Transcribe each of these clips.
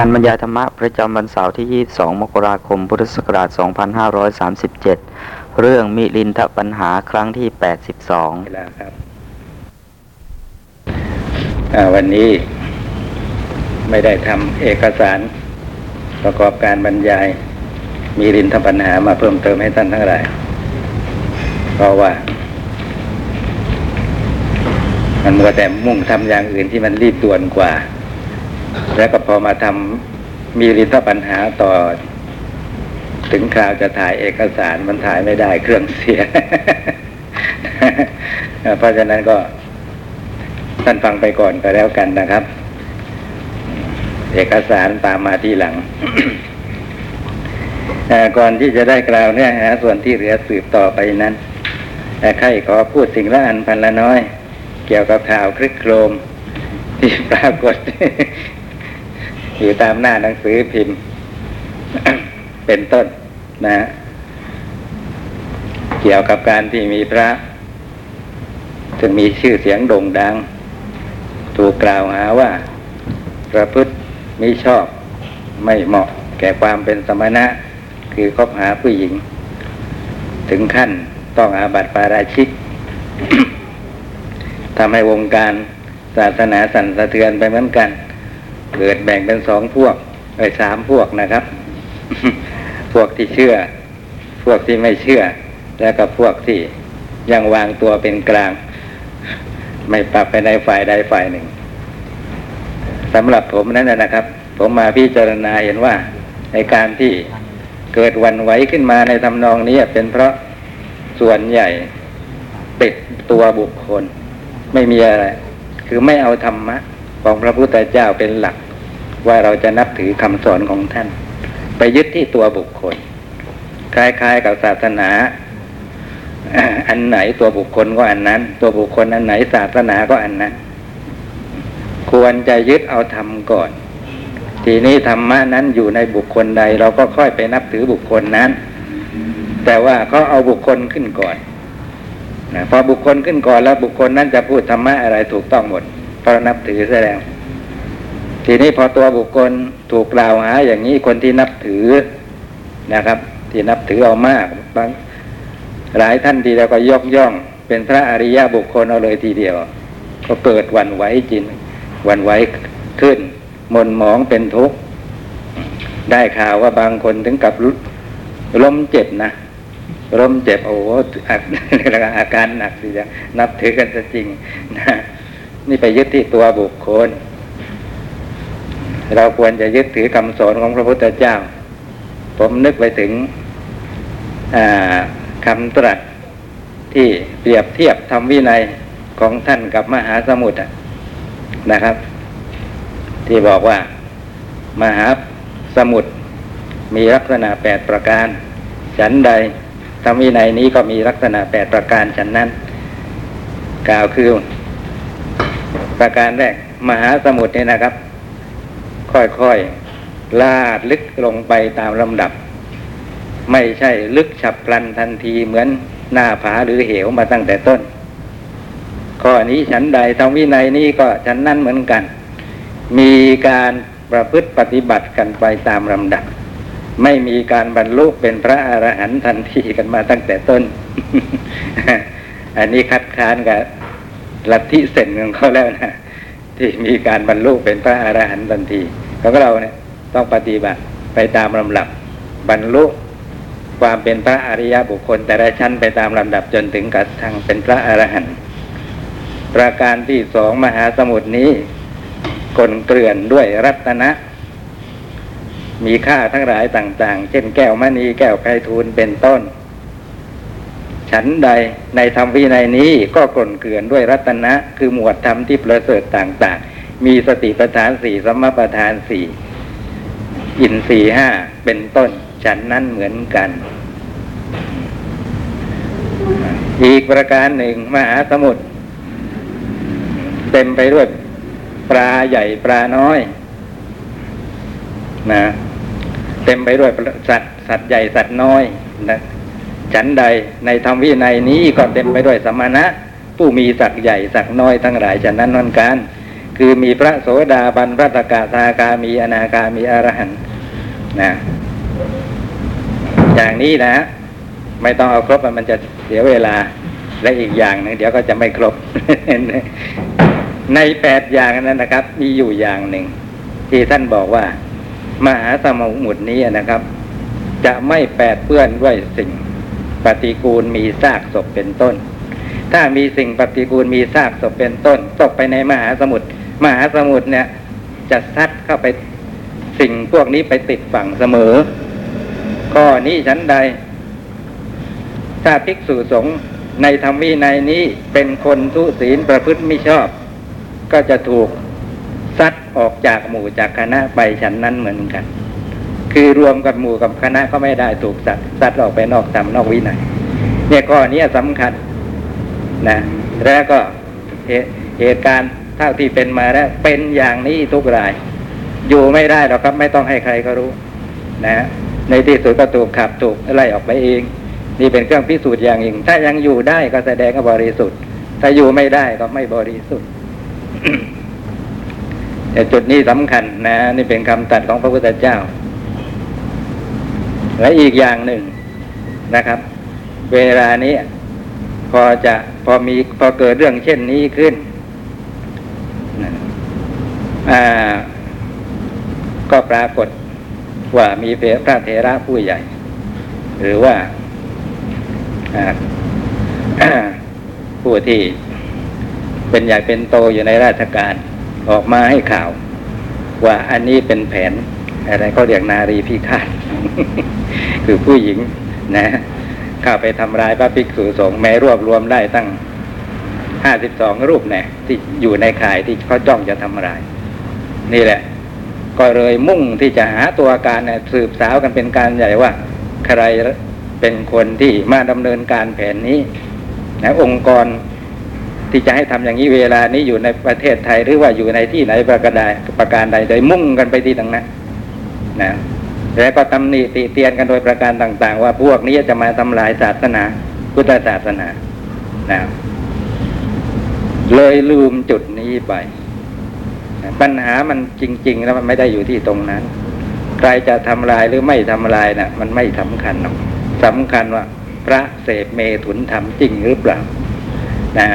การบรรยายธรรมะประจำวันเสาร์ที่ 22 มกราคม พุทธศักราช 2537 เรื่องมิลินทปัญหาครั้งที่เวลาครับวันนี้ไม่ได้ทำเอกสารประกอบการบรรยายมีรินทปัญหามาเพิ่มเติมให้ท่านทั้งหลาย เพราะว่า มันมัวแต่มุ่งทำอย่างอื่นที่มันรีบด่วนกว่า แล้วก็พอมาทำมีริทปัญหาต่อ ถึงคราวจะถ่ายเอกสารมันถ่ายไม่ได้เครื่องเสีย เพราะฉะนั้นก็ท่านฟังไปก่อนก็แล้วกันนะครับ เอกสารตามมาทีหลังก่อนที่จะได้กล่าวเนื้อหาส่วนที่เหลือสืบต่อไปนั้นแต่ใครขอพูดสิ่งละอันพันละน้อย เกี่ยวกับข่าวคลึกโครม ที่ปรากฏ อยู่ตามหน้าหนังสือพิมพ์ เป็นต้นนะฮะเกี่ยวกับการที่มีพระซึ่งมีชื่อเสียงโด่งดัง ถูกกล่าวหาว่าประพฤติมิชอบไม่เหมาะแก่ความเป็นสมณะ คือคบหาผู้หญิง ถึงขั้นต้องอาบัติปาราชิกทำให้วงการศาสนาสั่นสะเทือนไปเหมือนกัน เกิดแบ่งเป็นสองพวกเอ้สามพวกนะครับ พวกที่เชื่อ พวกที่ไม่เชื่อ แล้วก็พวกที่ยังวางตัวเป็นกลาง ไม่ปรับไปในฝ่ายใดฝ่ายหนึ่งสำหรับผมนั้นนะนะครับ ผมมาพิจารณาเห็นว่าในการที่เกิดวันไหวขึ้นมาในทำนองนี้เป็นเพราะส่วนใหญ่ติดตัวบุคคล ไม่มีอะไร คือไม่เอาธรรมะ ของพระพุทธเจ้าเป็นหลัก ว่าเราจะนับถือคำสอนของท่าน ไปยึดที่ตัวบุคคล คล้ายๆกับศาสนา อันไหนตัวบุคคลก็อันนั้น ตัวบุคคลอันไหนศาสนาก็อันนั้น ควรจะยึดเอาธรรมก่อน ทีนี้ธรรมะนั้นอยู่ในบุคคลใด เราก็ค่อยไปนับถือบุคคลนั้น แต่ว่าเขาเอาบุคคลขึ้นก่อนนะพอบุคคลขึ้นก่อนแล้วบุคคลนั้นจะพูดธรรมะอะไรถูกต้องหมด เพราะนับถือแสดง ทีนี้พอตัวบุคคลถูกกล่าวหา อย่างนี้คนที่นับถือนะครับ ที่นับถือเอามากบางหลายท่านทีเดียวก็ยกย่อง เป็นพระอริยบุคคลเอาเลยทีเดียว ก็เกิดวันไหวจริงหวันไหวขึ้นมนหมองเป็นทุกข์ได้ข่าวว่าบางคนถึงกับล้มเจ็บนะล้มเจ็บโอ้โหอาอาการหนักสิจะนับถือกันจะจริงนะ นี่ไปยึดที่ตัวบุคคล เราควรจะยึดถือคำสอนของพระพุทธเจ้า ผมนึกไปถึงคำตรัสที่เปรียบเทียบทำวินัยของท่านกับมหาสมุทรนะครับ ที่บอกว่า มหาสมุทรมีลักษณะแปดประการ ฉันใดทำวินัยนี้ก็มีลักษณะแปดประการฉันนั้น กล่าวคือ ประการแรก มหาสมุทรนี่นะครับ ค่อยๆลาดลึกลงไปตามลำดับ ไม่ใช่ลึกฉับพลันทันทีเหมือนหน้าผาหรือเหวมาตั้งแต่ต้น ข้อนี้ฉันใดทำวินัยนี้ก็ฉันนั้นเหมือนกัน มีการประพฤติปฏิบัติกันไปตามลำดับ ไม่มีการบรรลุเป็นพระอรหันต์ทันทีกันมาตั้งแต่ต้น อันนี้คัดค้านกับ ลัทธิเซนของเขาแล้วนะที่มีการบรรลุเป็นพระอรหันต์ทันทีของเราเนี่ยต้องปฏิบัติไปตามลำดับบรรลุความเป็นพระอริยบุคคล แต่ละชั้นไปตามลำดับจนถึงกับทางเป็นพระอรหันต์ประการที่สองมหาสมุทรนี้กลเกลื่อนด้วยรัตนะ มีค่าทั้งหลายต่าง ๆ เช่นแก้วมณีแก้วไพฑูรย์เป็นต้น ฉันใดในธรรมวินัยนี้ก็กลนเกลื่อนด้วยรัตนะ คือหมวดธรรมที่ประเสริฐต่างๆ มีสติปัฏฐานสี่สมปัฏฐานสี่อินสี่ห้าเป็นต้น ฉันนั้นเหมือนกัน อีกประการหนึ่งมหาสมุทรเต็มไปด้วยปลาใหญ่ปลาน้อย นะ เต็มไปด้วยสัตว์สัตว์ใหญ่สัตว์น้อยนะ ฉันใดในธรรมวินัยนี้ก็เต็มไปด้วยสมณะ ผู้มีสักใหญ่สักน้อยทั้งหลายฉะนั้นนอนการคือมีพระโสดาบันพระตกาทาคามีอนาคามีอรหันต์นะอย่างนี้นะ ไม่ต้องเอาครบมันจะเสียเวลาและอีกอย่างหนึ่งเดี๋ยวก็จะไม่ครบ ในแปดอย่างนั้นนะครับ มีอยู่อย่างหนึ่ง ที่ท่านบอกว่า มหาสมุทรนี้นะครับ จะไม่แปดเปื้อนด้วยสิ่ง ปฏิกูลมีซากศพเป็นต้น ถ้ามีสิ่งปฏิกูลมีซากศพเป็นต้น ตกไปในมหาสมุทรมหาสมุทรเนี่ย จะซัดเข้าไปสิ่งพวกนี้ไปติดฝั่งเสมอ ข้อนี้ฉันใด ถ้าภิกษุสงฆ์ในธรรมวินัยนี้เป็นคนทุศีลประพฤติไม่ชอบ ก็จะถูกซัดออกจากหมู่จากคณะไปฉันนั้นเหมือนกัน คือรวมกับหมู่กับคณะก็ไม่ได้ถูกสัดซัดออกไปนอกธรรมนอกวินัยเนี่ยข้อนี้สำคัญนะแล้วก็เหตุการณ์เท่าที่เป็นมาแล้ว เป็นอย่างนี้ทุกราย อยู่ไม่ได้หรอกครับ ไม่ต้องให้ใครเขารู้นะในที่สุดก็ถูกขับถูกไล่ออกไปเอง นี่เป็นเครื่องพิสูจน์อย่างหนึ่งถ้ายังอยู่ได้ก็แสดงว่าบริสุทธิ์ ถ้าอยู่ไม่ได้ก็ไม่บริสุทธิ์แต่จุดนี้สำคัญนะ นี่เป็นคำตัดของพระพุทธเจ้า และอีกอย่างหนึ่งนะครับ เวลานี้พอจะพอมีพอเกิดเรื่องเช่นนี้ขึ้นก็ปรากฏว่ามีพระเถระผู้ใหญ่ หรือว่าอ่าผู้ที่เป็นใหญ่เป็นโตอยู่ในราชการออกมาให้ข่าว ว่าอันนี้เป็นแผนอะไรเขาเรียกนารีพิฆาต คือผู้หญิงนะเข้าไปทำร้ายพระภิกษุสงฆ์แม้รวบรวมได้ตั้งห้าสิบสองรูปเนี่ยที่อยู่ในข่ายที่เขาจ้องจะทำร้าย นี่แหละ ก็เลยมุ่งที่จะหาตัวการเนี่ยสืบสาวกันเป็นการใหญ่ว่า ใครเป็นคนที่มาดำเนินการแผนนี้นะองค์กรที่จะให้ทำอย่างนี้เวลานี้อยู่ในประเทศไทยหรือว่าอยู่ในที่ไหนประการใดประการใดโดยมุ่งกันไปที่ตรงนั้นนะ แล้วก็ตำหนิติเตียนกันโดยประการต่าง ๆ ว่าพวกนี้จะมาทำลายศาสนาพุทธศาสนานะเลยลืมจุดนี้ไป ปัญหามันจริง ๆ แล้วมันไม่ได้อยู่ที่ตรงนั้น ใครจะทำลายหรือไม่ทำลายนะ่ะ มันไม่สำคัญหรอกสำคัญว่า พระเสพเมถุนทำจริงหรือเปล่านะ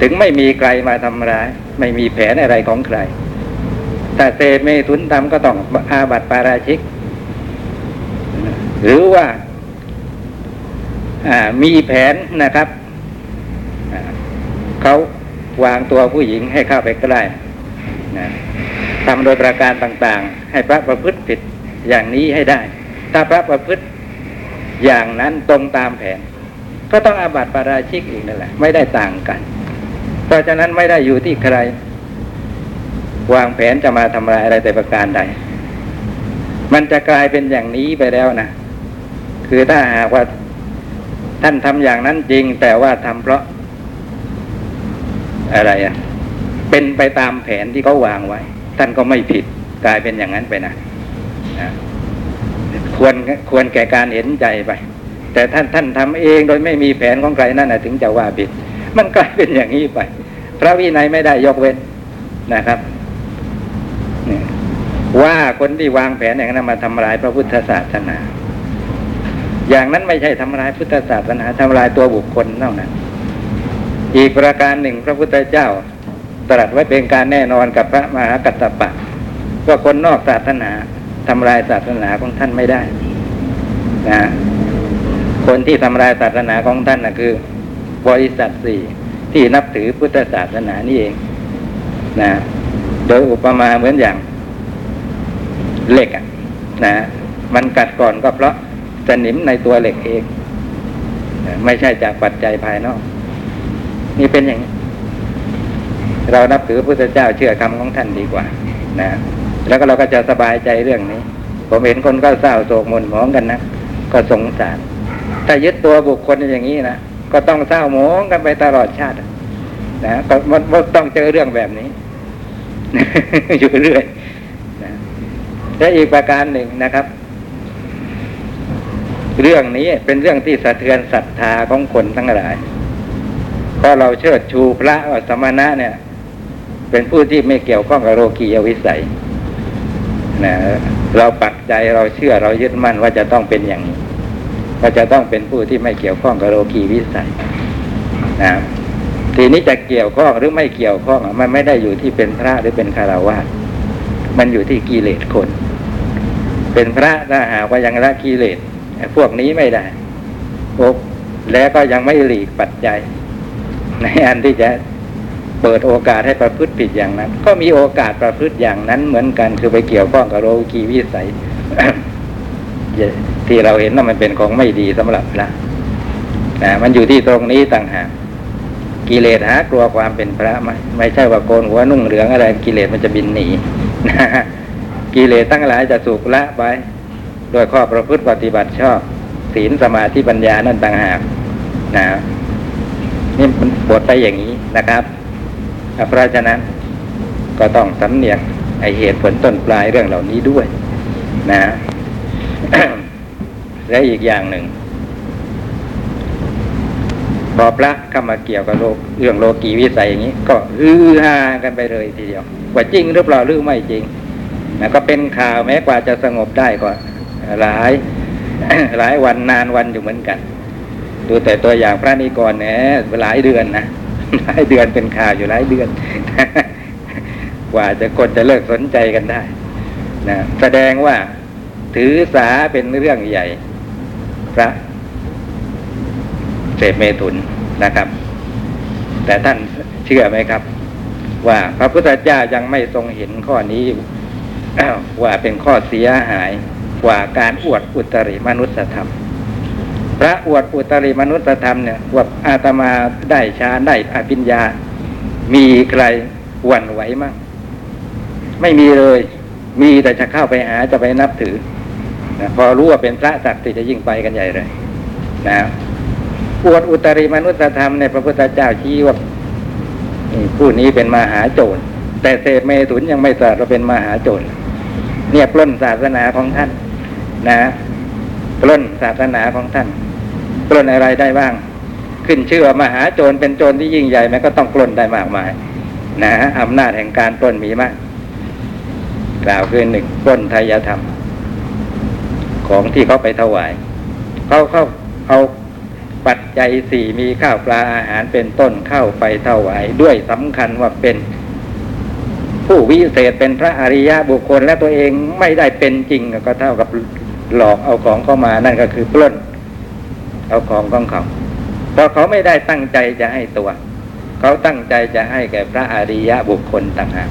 ถึงไม่มีใครมาทำร้าย ไม่มีแผนอะไรของใคร แต่เสพเมถุนทำก็ต้องอาบัติปาราชิก หรือว่าามีแผนนะครับเขาวางตัวผู้หญิงให้เข้าไปใกล้นะทำโดยประการต่างๆ ให้พระประพฤติผิดอย่างนี้ให้ได้ ถ้าพระประพฤติอย่างนั้นตรงตามแผน ก็ต้องอาบัติปาราชิกอีกนั่นแหละ ไม่ได้ต่างกัน เพราะฉะนั้นไม่ได้อยู่ที่ใคร วางแผนจะมาทำลายอะไรแต่ประการใด มันจะกลายเป็นอย่างนี้ไปแล้วนะ คือถ้าหากว่า ท่านทำอย่างนั้นจริง แต่ว่าทำเพราะ อะไรอะเป็นไปตามแผนที่เขาวางไว้ ท่านก็ไม่ผิดกลายเป็นอย่างนั้นไปนะควรควรแก่การเห็นใจไป แต่ท่านท่านทำเองโดยไม่มีแผนของใครนั่นนะถึงจะว่าผิด มันกลายเป็นอย่างนี้ไป พระวินัยไม่ได้ยกเว้นนะครับว่าคนที่วางแผนอย่างนั้นมาทำลายพระพุทธศาสนา อย่างนั้นไม่ใช่ทำลายพุทธศาสนาทำลายตัวบุคคลเท่านั้นอีกประการหนึ่งพระพุทธเจ้า ตรัสไว้เป็นการแน่นอนกับพระมหากัตตปะว่าคนนอกศาสนาทำลายศาสนาของท่านไม่ได้นะคนที่ทำลายศาสนาของท่านนะคือ บริษัทสี่ที่นับถือพุทธศาสนานี่เองนะโดยอุปมาเหมือนอย่างเหล็กอะนะมันกัดก่อนก็เพราะ สนิมในตัวเหล็กเอง ไม่ใช่จากปัจจัยภายนอก นี่เป็นอย่างนี้เรานับถือพระพุทธเจ้าเชื่อคำของท่านดีกว่า นะ แล้วก็เราก็จะสบายใจเรื่องนี้ ผมเห็นคนก็เศร้าโศกหม่นหมองกันนะ ก็สงสาร ถ้ายึดตัวบุคคลอย่างนี้นะ ก็ต้องเศร้าหมองกันไปตลอดชาติ นะก็มันต้องเจอเรื่องแบบนี้ อยู่เรื่อยนะและอีกประการหนึ่งนะครับ เรื่องนี้เป็นเรื่องที่สะเทือนศรัทธาของคนทั้งหลายเพราะเราเชิดชูพระว่าสมณะเนี่ย เป็นผู้ที่ไม่เกี่ยวข้องกับโลกียวิสัยนะเราปักใจเราเชื่อเรายึดมั่นว่าจะต้องเป็นอย่างนี้ว่าจะต้องเป็นผู้ที่ไม่เกี่ยวข้องกับโลกีวิสัยนะทีนี้จะเกี่ยวข้องหรือไม่เกี่ยวข้องมันไม่ได้อยู่ที่เป็นพระหรือเป็นคารวะมันอยู่ที่กิเลสคน เป็นพระถ้าหากว่ายังละกิเลส พวกนี้ไม่ได้โอแล้วก็ยังไม่หลีกปัจจัย ในอันที่จะเปิดโอกาสให้ประพฤติผิดอย่างนั้น ก็มีโอกาสประพฤติอย่างนั้นเหมือนกัน คือไปเกี่ยวข้องกับโลกีวิสัยที่เราเห็นว่ามันเป็นของไม่ดีสำหรับพระนะมันอยู่ที่ตรงนี้ต่างหากกิเลสหากลัวความเป็นพระไหมไม่ใช่ว่าโกนหัวนุ่งเหลืองอะไร กิเลสมันจะบินหนีนะกิเลสทั้งหลายจะสูกละไป โดยข้อประพฤติปฏิบัติชอบ ศีลสมาธิปัญญานั่นต่างหากนะนี่มันบทไปอย่างนี้นะครับเพราะฉะนั้นก็ต้องสำเนียกไอเหตุผลต้นปลายเรื่องเหล่านี้ด้วย นะและอีกอย่างหนึ่ง พอพระเข้ามาเกี่ยวกับโลกเรื่องโลกีวิสัยอย่างนี้ ก็ฮือฮากันไปเลยทีเดียว ว่าจริงหรือเปล่าหรือไม่จริงนะก็เป็นข่าวแม้กว่าจะสงบได้ก็ หลายหลายวันนานวันอยู่เหมือนกัน ดูแต่ตัวอย่างพระนิกรเนี่ยหลายเดือนนะหลายเดือนเป็นข่าวอยู่หลายเดือน กว่าจะคนจะเลิกสนใจกันได้นะแสดงว่าถือสาเป็นเรื่องใหญ่ พระเสพเมถุนนะครับ แต่ท่านเชื่อไหมครับ ว่าพระพุทธเจ้ายังไม่ทรงเห็นข้อนี้ว่าเป็นข้อเสียหาย กว่าการอวดอุตริมนุสธรรม พระอวดอุตริมนุสธรรมเนี่ยว่าอาตมาได้ฌานได้อภิญญา มีใครหวั่นไหวมั่งไม่มีเลย มีแต่จะเข้าไปหาจะไปนับถือนะพอรู้ว่าเป็นพระศักดิ์สิทธิ์จะยิ่งไปกันใหญ่เลยนะอวดอุตริมนุสธรรมในพระพุทธเจ้าชี้ว่าผู้นี้เป็นมหาโจรแต่เศษเมถุนยังไม่ตรัสว่าเป็นมหาโจรเนี่ยปล้นศาสนาของท่าน นะปล้นศาสนาของท่านปล้นอะไรได้บ้าง ขึ้นชื่อว่ามหาโจรเป็นโจรที่ยิ่งใหญ่แม้ก็ต้องปล้นได้มากมาย นะอำนาจแห่งการปล้นมีมากกล่าวคือหนึ่งปล้นไทยธรรม ของที่เขาไปถวายเขาเขาเอาปัจจัยสี่มีข้าวปลาอาหารเป็นต้นเข้าไปถวายด้วยสำคัญว่าเป็นผู้วิเศษเป็นพระอริยะบุคคลและตัวเองไม่ได้เป็นจริงก็เท่ากับ หลอกเอาของเข้ามานั่นก็คือปล้น เอาของของเขาเพราะเขาไม่ได้ตั้งใจจะให้ตัว เขาตั้งใจจะให้แก่พระอริยะบุคคลต่างหาก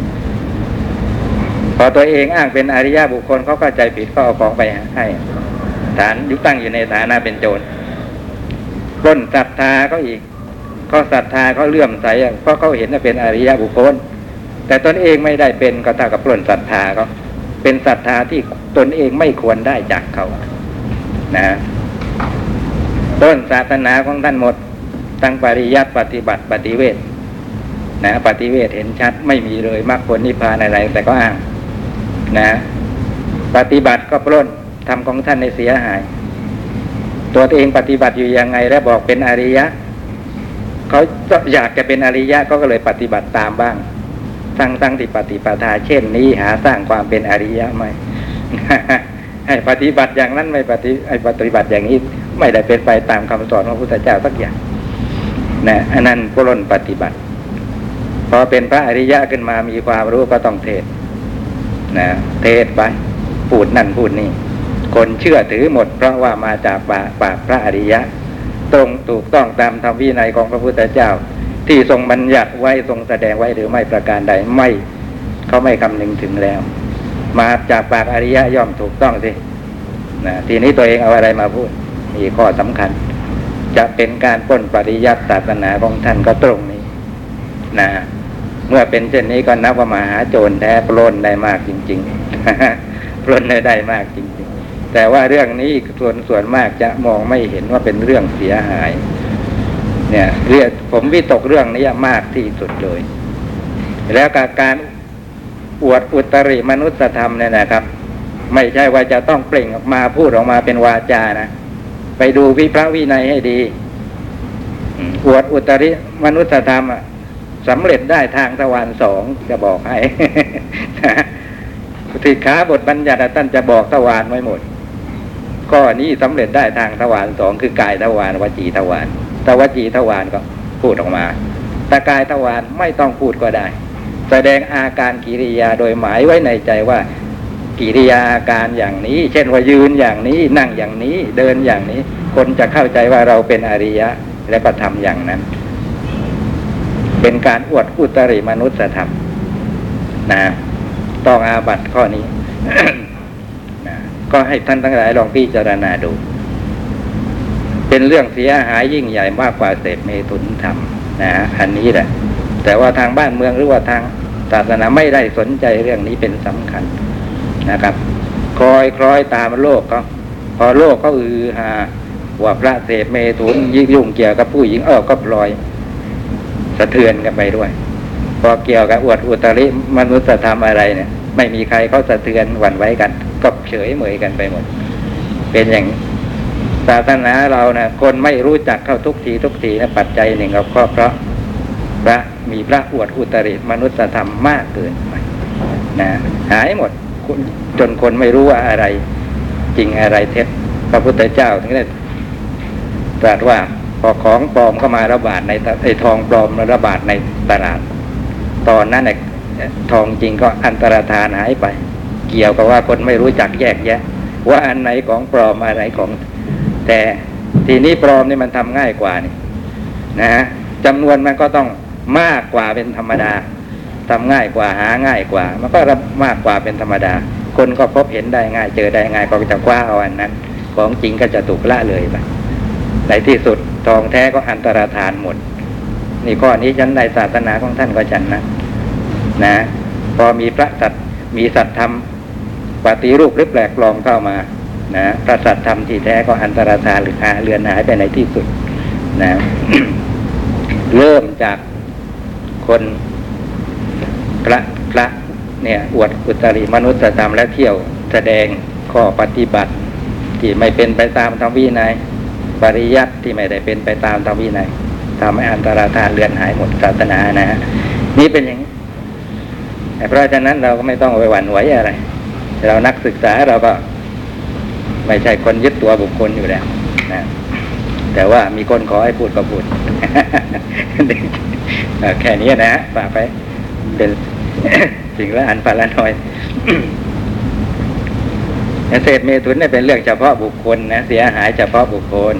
พอตัวเองอ้างเป็นอริยะบุคคลเขาเข้าใจผิดเขาเอาของไปให้ฐานยุตั้งอยู่ในฐานะเป็นโจรปล้นศรัทธาเขาอีกเขาศรัทธาเขาเลื่อมใสเพราะเขาเห็นว่าเป็นอริยะบุคคล แต่ตนเองไม่ได้เป็นก็เท่ากับปล้นศรัทธาเขาเป็นศรัทธาที่ ตนเองไม่ควรได้จากเขา นะต้นศาสนาของท่านหมดทั้งปริยัติปฏิบัติปฏิเวทนะปฏิเวทเห็นชัดไม่มีเลยมรรคผลนิพพานอะไร แต่ก็อ้างนะ ปฏิบัติก็ปล้นทำของท่านในเสียหาย ตัวเองปฏิบัติอยู่ยังไง แล้วบอกเป็นอริยะเขาอยากจะเป็นอริยะก็เลยปฏิบัติตามบ้างทั้งทั้งที่ปฏิปทาเช่นนี้หาสร้างความเป็นอริยะไหม ให้ปฏิบัติอย่างนั้นไม่ปฏิให้ปฏิบัติอย่างนี้ ไม่ได้เป็นไปตามคำสอนของพระพุทธเจ้าสักอย่างนะอันนั้นก็ล้นปฏิบัติ พอเป็นพระอริยะขึ้นมามีความรู้ก็ต้องเทศนะเทศไปพูดนั่นพูดนี่คนเชื่อถือหมด เพราะว่ามาจากปากปากพระอริยะ ตรงถูกต้องตามธรรมวินัยของพระพุทธเจ้า ที่ทรงบัญญัติไว้ทรงแสดงไว้หรือไม่ประการใดไม่ เขาไม่คำนึงถึงแล้ว มาจากปากอริยะย่อมถูกต้องสินะทีนี้ตัวเองเอาอะไรมาพูด มีข้อสำคัญ จะเป็นการป้นปริยัติศาสนาของท่านก็ตรงนี้นะเมื่อเป็นเช่นนี้ก็นับว่ามหาโจรแท้ปล้นได้มากจริงๆปล้นได้ได้มากจริง ๆ แต่ว่าเรื่องนี้ส่วนส่วนมากจะมองไม่เห็นว่าเป็นเรื่องเสียหาย เนี่ย เรียกผมวิตกเรื่องนี้มากที่สุดเลย แล้วกการ อวดอุตริมนุสธรรมเนี่ยนะครับ ไม่ใช่ว่าจะต้องเปล่งออกมาพูดออกมาเป็นวาจานะ ไปดูวิพระวินัยให้ดี อวดอุตริมนุสธรรมสสำเร็จได้ทางทวารสองจะบอกให้สิกขาบทบัญญัติท่านจะบอกทวารไว้หมดข้อนี้สำเร็จได้ทางทวารสองคือกายทวารวจีทวารแต่วจีทวารก็พูดออกมาแต่กายทวารไม่ต้องพูดก็ได้ แสดงอาการกิริยาโดยหมายไว้ในใจว่ากิริยาอาการอย่างนี้ เช่นว่ายืนอย่างนี้นั่งอย่างนี้เดินอย่างนี้ คนจะเข้าใจว่าเราเป็นอริยะและก็ทำอย่างนั้น เป็นการอวดอุตริมนุษยธรรมนะต้องอาบัตข้อนี้นะก็ให้ท่านทั้งหลายลองพิจารณาดู เป็นเรื่องเสียหายยิ่งใหญ่มากกว่าเสพเมตุนธรรมนะอันนี้แหละ แต่ว่าทางบ้านเมืองหรือว่าทาง ศาสนาไม่ได้สนใจเรื่องนี้เป็นสำคัญนะครับคอยคล้อยตามโลกก็พอโลกก็อือฮาว่าพระเสพเมตุนยิ่งยุ่งเกี่ยวกับผู้หญิงเออก็ปล่อยสะเทือนกันไปด้วย พอเกี่ยวกับอวดอุตริมนุษยธรรมอะไรเนี่ย ไม่มีใครเขาสะเทือนหวั่นไหวกัน ก็เฉยเมยกันไปหมด เป็นอย่างศาสนาเรานะคนไม่รู้จักเข้าทุกทีทุกทีนะปัจจัยหนึ่งก็เพราะ พระมีพระอวดอุตริมนุษยธรรมมากเกินไปนะหายหมดจนคนไม่รู้ว่าอะไร จริงอะไรเท็จพระพุทธเจ้าถึงได้ตรัสว่าพอของปลอมเข้ามาระบาดในไอทองปลอมระบาดในตลาด ตอนนั้นเนี่ยทองจริงก็อันตรธานหายไป เกี่ยวกับว่าคนไม่รู้จักแยกแยะ ว่าอันไหนของปลอมอะไรของ แต่ทีนี้ปลอมนี่มันทำง่ายกว่านี่นะฮะจำนวนมันก็ต้อง มากกว่าเป็นธรรมดาทำง่ายกว่าหาง่ายกว่า มันก็มากกว่าเป็นธรรมดา คนก็พบเห็นได้ง่าย เจอได้ง่ายก็จะคว้าเอาอันนั้น ของจริงก็จะถูกละเลยไปในที่สุดทองแท้ก็อันตรธานหมด นี่ข้อนี้ฉันในศาสนาของท่านก็ฉันนะนะ พอมีพระสัตมีสัตธรรมปฏิรูปหรือแปลกปลอมเข้ามานะพระสัตธรรมที่แท้ก็อันตรธานหรือหาเลือนหายไปในที่สุดนะเริ่มจาก คนพระพระเนี่ยอวดอุตริมนุษยธรรมและเที่ยวแสดงข้อปฏิบัติ ที่ไม่เป็นไปตามธรรมวินัยปริยัติที่ไม่ได้เป็นไปตามธรรมวินัยทำให้อันตรธานเลือนหายหมดศาสนานะฮะนี่เป็นอย่างนี้เพราะฉะนั้นเราก็ไม่ต้องไปหวั่นไหวอะไร เรานักศึกษาเราก็ ไม่ใช่คนยึดตัวบุคคลอยู่แล้วนะแต่ว่ามีคนขอให้พูดก็พูด แค่นี้นะฝากไปเป็นสิ่งละอันฝันละน้อยเศษเมถุนเนี่ยเป็นเรื่องเฉพาะบุคคลนะเสียหายเฉพาะบุคคล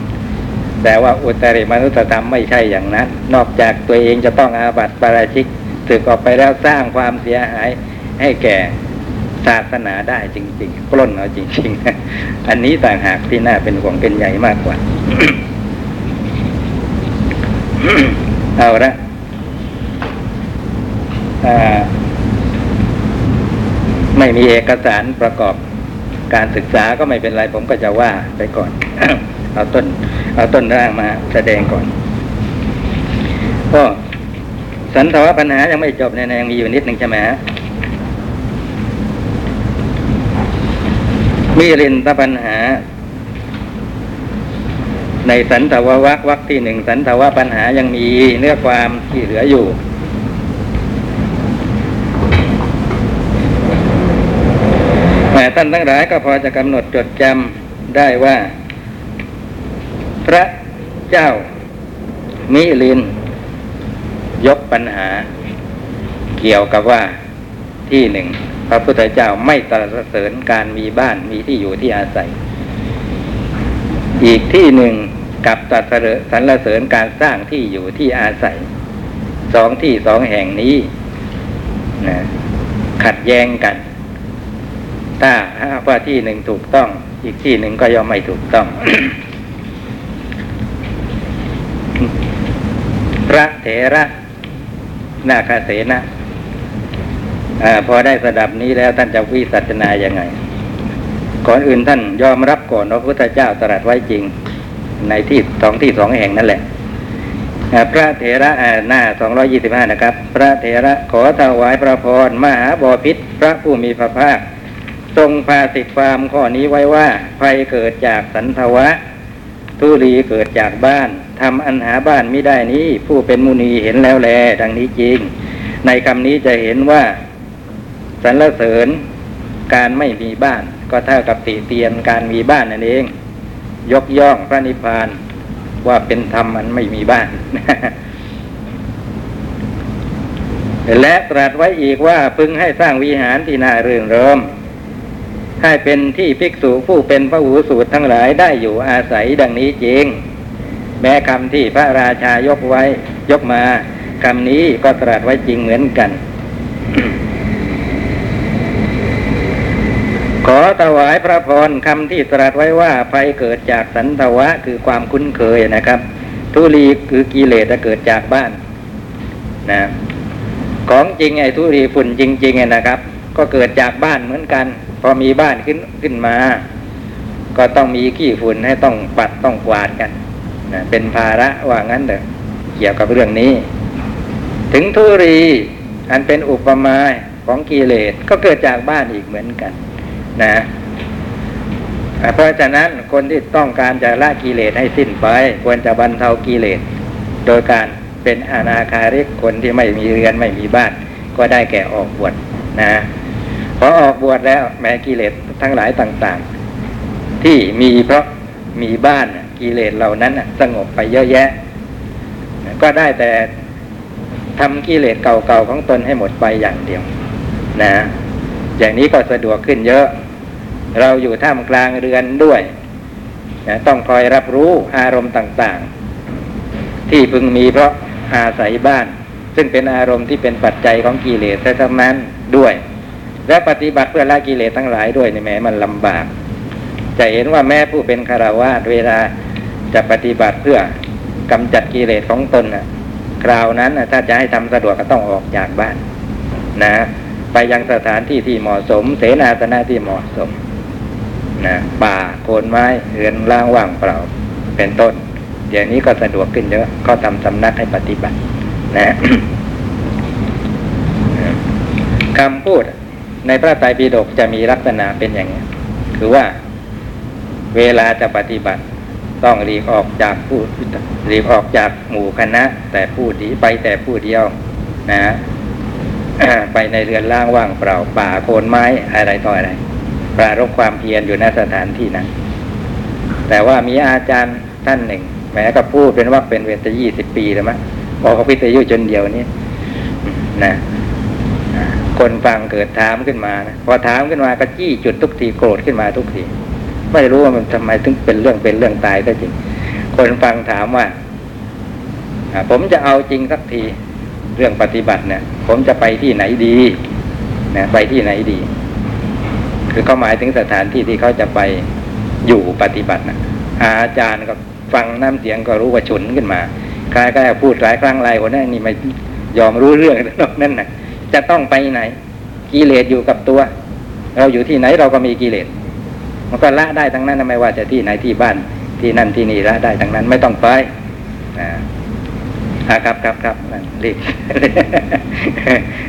แต่ว่าอุตริมนุษยธรรมไม่ใช่อย่างนั้น นอกจากตัวเองจะต้องอาบัติปาราชิกสึกออกไปแล้วสร้างความเสียหายให้แก่ศาสนาได้จริง ๆ ปล้นเอาจริง ๆ อันนี้ต่างหากที่น่าเป็นห่วงเป็นใหญ่มากกว่า เอาละ ไม่มีเอกสารประกอบการศึกษาก็ไม่เป็นไร ผมก็จะว่าไปก่อน เอาต้น เอาต้นร่างมาแสดงก่อนก็สันทวปัญหายังไม่จบเนี่ยยังมีอยู่นิดหนึ่งใช่ไหมฮะมีรินตปัญหา ในสันทววักวักที่หนึ่งสันทวปัญหายังมีเนื้อความที่เหลืออยู่ แต่ ท่านทั้งหลายก็พอจะกำหนดจดจำได้ว่า พระเจ้ามิลิน ยกปัญหา เกี่ยวกับว่าที่หนึ่งพระพุทธเจ้าไม่ตรัสเสริญการมีบ้านมีที่อยู่ที่อาศัย อีกที่หนึ่งกับตรัสเสริญสรรเสริญการสร้างที่อยู่ที่อาศัย สองที่สองแห่งนี้นะขัดแย้งกัน ถ้าว่าที่หนึ่งถูกต้อง อีกที่หนึ่งก็ย่อมไม่ถูกต้อง พระเถระนาคาเสนะอพอได้สดับนี้แล้วท่านจะวิสัชนายังไง ก่อนอื่นท่านยอมรับก่อนว่าพระพุทธเจ้าตรัสไว้จริง ในที่สองที่สองแห่งนั่นแหละพระเถระหน้าสองร้อยี่สิบห้านะครับ พระเถระขอถวายพระพรมหาบอพิษพระผู้มีพระภาค ทรงพาสิทธิความข้อนี้ไว้ว่าภัยเกิดจากสันทวะ ทุลีเกิดจากบ้านทำอันหาบ้านไม่ได้นี้ ผู้เป็นมุนีเห็นแล้วแล ดังนี้จริง ในคำนี้จะเห็นว่าสรรเสริญการไม่มีบ้าน ก็เท่ากับติเตียนการมีบ้านนั่นเอง ยกย่องพระนิพพานว่าเป็นธรรมอันไม่มีบ้าน และตรัสไว้อีกว่าพึงให้สร้างวิหารที่น่าเรื่นเริม ให้เป็นที่ภิกษุผู้เป็นพระหูสูตรทั้งหลายได้อยู่อาศัยดังนี้จริง แม้คำที่พระราชายกไว้ยกมาคำนี้ก็ตรัสไว้จริงเหมือนกัน ขอถวายพระพรคำที่ตรัสไว้ว่าไฟเกิดจากสันทวะคือความคุ้นเคยนะครับ ทุลีคือกิเลสจะเกิดจากบ้านนะของจริงไอ้ทุลีฝุ่นจริงๆไงนะครับ ก็เกิดจากบ้านเหมือนกัน พอมีบ้านขึ้นขึ้นมา ก็ต้องมีขี้ฝุ่นให้ต้องปัดต้องกวาดกันนะเป็นภาระว่างั้นเถอะเกี่ยวกับเรื่องนี้ ถึงทุรีอันเป็นอุปมาของกิเลสก็เกิดจากบ้านอีกเหมือนกันนะเพราะฉะนั้นคนที่ต้องการจะละกิเลสให้สิ้นไป ควรจะบรรเทากิเลส โดยการเป็นอนาคาริกคนที่ไม่มีเรือนไม่มีบ้าน ก็ได้แก่ออกบวชนะ พอออกบวชแล้วแม้กิเลสทั้งหลายต่าง ๆ ที่มีเพราะมีบ้านกิเลสเหล่านั้นสงบไปเยอะแยะ ก็ได้แต่ทำกิเลสเก่าๆของตนให้หมดไปอย่างเดียว นะ อย่างนี้ก็สะดวกขึ้นเยอะ เราอยู่ท่ามกลางเรือนด้วยนะต้องคอยรับรู้อารมณ์ต่างๆ ที่พึงมีเพราะอาศัยบ้าน ซึ่งเป็นอารมณ์ที่เป็นปัจจัยของกิเลสทั้งนั้นด้วย และปฏิบัติเพื่อละกิเลสทั้งหลายด้วยในแม้มันลำบาก จะเห็นว่าแม่ผู้เป็นคารวะเวลาจะปฏิบัติเพื่อกำจัดกิเลสของตนนะคราวนั้นถ้าจะให้ทำสะดวกก็ต้องออกจากบ้าน นะ ไปยังสถานที่ที่เหมาะสม เสนาสนะที่เหมาะสมนะป่าโคนไม้เรือนล่างว่างเปล่า เป็นต้นเดี๋ยวนี้ก็สะดวกขึ้นเยอะก็ทำสำนักให้ปฏิบัติ นะคำพูด ในพระไตรปิฎกจะมีลักษณะเป็นอย่างนี้คือว่าเวลาจะปฏิบัติ ต้องรีบออกจากผู้รีบออกจากหมู่คณะ แต่ผู้ดีไปแต่ผู้เดียว นะไปในเรือนล่างว่างเปล่าป่าโคนไม้อะไรต่ออะไรปรารบความเพียรอยู่ในสถานที่นั้น แต่ว่ามีอาจารย์ท่านหนึ่งแม้ก็พูดเป็นว่าเป็นเวทยี่สิบปีแล้วมั้งบอกเขาพิทยุจนเดียวนี้นะ คนฟังเกิดถามขึ้นมานะพอถามขึ้นมาก็จี้จุดทุกทีโกรธขึ้นมาทุกทีไม่รู้ว่ามันทำไมถึงเป็นเรื่องเป็นเรื่องตายก็จริง คนฟังถามว่าผมจะเอาจริงสักทีเรื่องปฏิบัติเนี่ย ผมจะไปที่ไหนดีนะไปที่ไหนดี คือเขาหมายถึงสถานที่ที่เขาจะไปอยู่ปฏิบัตินะอาจารย์ก็ฟังน้ำเสียงก็รู้ว่าฉุนขึ้นมาคล้ายๆพูดหลายครั้งหลายคนนั่นนี่ไม่ยอมรู้เรื่องนั่นนะ จะต้องไปไหน กิเลสอยู่กับตัว เราอยู่ที่ไหนเราก็มีกิเลสมันก็ละได้ทั้งนั้นไม่ว่าจะที่ไหนที่บ้านที่นั่นที่นี่ละได้ทั้งนั้น ไม่ต้องไปอ่าครับครับครับนั่นรีบ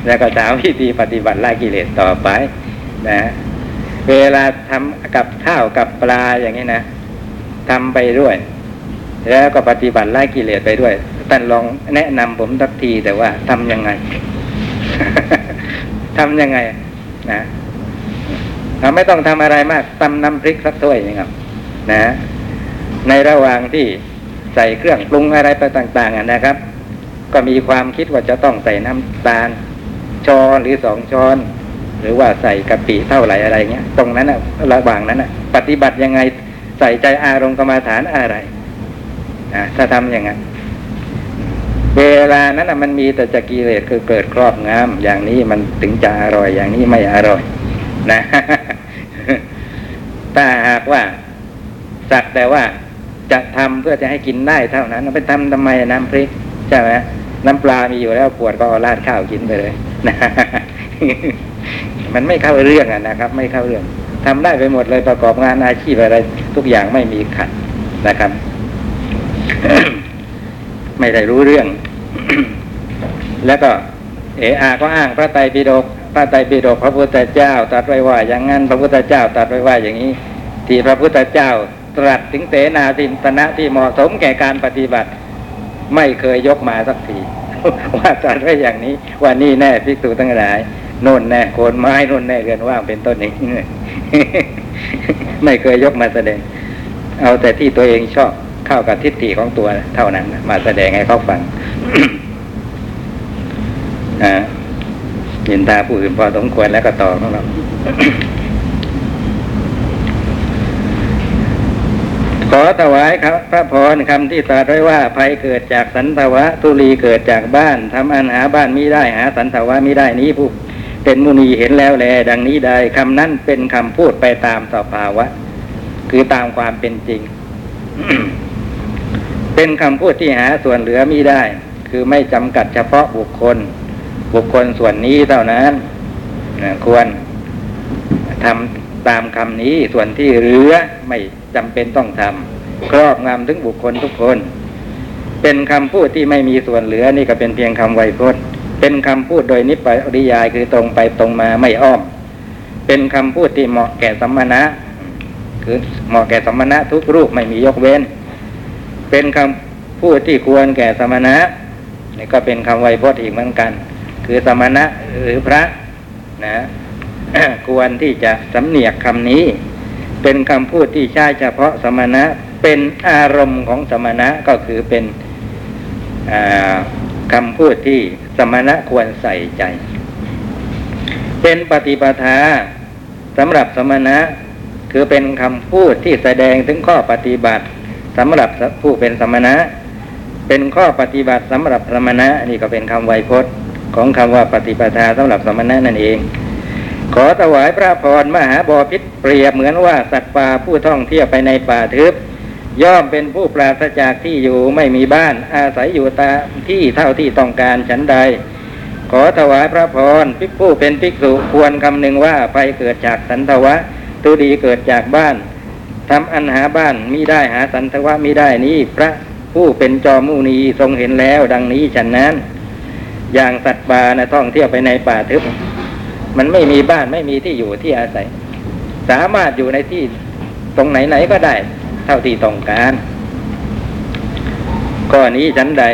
แล้วก็ถามวิธีปฏิบัติละกิเลสต่อไป นะ เวลาทำกับข้าวกับปลาอย่างนี้นะทำไปด้วย แล้วก็ปฏิบัติละกิเลสไปด้วยท่านลองแนะนำผมสักทีแต่ว่าทำยังไง ทำยังไงนะเราไม่ต้องทำอะไรมากตำน้ำพริกสักถ้วยนี่ครับ นะ ในระหว่างที่ใส่เครื่องปรุงอะไรไปต่างๆนะครับ ก็มีความคิดว่าจะต้องใส่น้ำตาลช้อนหรือสองช้อน หรือว่าใส่กะปิเท่าไหร่อะไรเงี้ย ตรงนั้นนะระหว่างนั้นนะปฏิบัติยังไงใส่ใจอารมณ์กรรมาฐานอะไรนะถ้าทำอย่างนั้น เวลานั้นนะมันมีแต่จะกิเลสคือเกิดครอบงำอย่างนี้มันถึงจะอร่อยอย่างนี้ไม่อร่อย นะถ้าหากว่าสักแต่ว่าจะทำเพื่อจะให้กินได้เท่านั้นไปทำทำไมน้ำพริกใช่ไหมน้ำปลามีอยู่แล้วปวดก็ราดข้าวกินไปเลยนะมันไม่เข้าเรื่องอะนะครับ ไม่เข้าเรื่องทำได้ไปหมดเลยประกอบงานอาชีพอะไร ทุกอย่างไม่มีขัดนะครับ ไม่ได้รู้เรื่อง แล้วก็ เออาก็อ้างพระไตรปิฎกพระไตรปิฎกพระพุทธเจ้าตรัสไว้ว่าอย่างนั้นพระพุทธเจ้าตรัสไว้ว่าอย่างนี้ ที่พระพุทธเจ้าตรัสถึงเสนาสินตนะที่เหมาะสมแก่การปฏิบัติ ไม่เคยยกมาสักทีว่าตรัสไว้อย่างนี้ ว่านี่แน่ภิกษุทั้งหลายโน่นแน่โคนไม้โน่นแน่เรือนว่างเป็นต้นนี้ไม่เคยยกมาแสดง เอาแต่ที่ตัวเองชอบ เข้ากับทิฏฐิของตัวเท่านั้น มาแสดงให้เขาฟังอยินทาผู้อื่นพอสมควรแล้วก็ต่อของเราขอถวายครับ พระพรคำที่ตรัสไว้ว่าภัยเกิดจากสันทวะทุลีเกิดจากบ้านทำอันหาบ้านมิได้หาสันทวะมิได้นี้ผู้เป็นมุนีเห็นแล้วแล ดังนี้ได้คำนั้นเป็นคำพูดไปตามสภาวะ คือตามความเป็นจริง เป็นคำพูดที่หาส่วนเหลือมิได้ คือไม่จำกัดเฉพาะบุคคล บุคคลส่วนนี้เท่านั้นควรทำตามคำนี้ส่วนที่เหลือไม่จำเป็นต้องทำครอบงำถึงบุคคลทุกคน เป็นคำพูดที่ไม่มีส่วนเหลือนี่ก็เป็นเพียงคำไวยพจน์เป็นคำพูดโดยนิปริยายคือตรงไปตรงมาไม่อ้อม เป็นคำพูดที่เหมาะแก่สัมมณะ คือเหมาะแก่สัมมณะทุกรูปไม่มียกเว้น เป็นคำพูดที่ควรแก่สมณะนี่ก็เป็นคำไวยพจน์อีกเหมือนกัน คือสมณะหรือพระนะควรที่จะสำเนียกคำนี้ เป็นคำพูดที่ใช้เฉพาะสมณะเป็นอารมณ์ของสมณะก็คือเป็นอ่าคำพูดที่สมณะควรใส่ใจ เป็นปฏิปทาสำหรับสมณะคือเป็นคำพูดที่แสดงถึงข้อปฏิบัติ สำหรับผู้เป็นสมณะ เป็นข้อปฏิบัติสำหรับสมณะนี่ก็เป็นคำไวยพจน์ ของคำว่าปฏิปทาสำหรับสมณะนั่นเอง ขอถวายพระพรมหาบอพิษเปรียบเหมือนว่าสัตว์ป่าผู้ท่องเที่ยวไปในป่าทึบย่อมเป็นผู้ปราศจากที่อยู่ไม่มีบ้าน อาศัยอยู่ตามที่เท่าที่ต้องการฉันใด ขอถวายพระพรภิกผู้เป็นภิกษุควรคำหนึ่งว่าไปเกิดจากสันทวะตุดีเกิดจากบ้าน ทำอันหาบ้านมิได้หาสันทวะมิได้นี้พระผู้เป็นจอมุนีทรงเห็นแล้ว ดังนี้ฉันนั้น อย่างสัตว์ป่านะท่องเที่ยวไปในป่าทึบ มันไม่มีบ้านไม่มีที่อยู่ที่อาศัย สามารถอยู่ในที่ตรงไหนๆก็ได้ เท่าที่ต้องการข้อนี้ฉันใด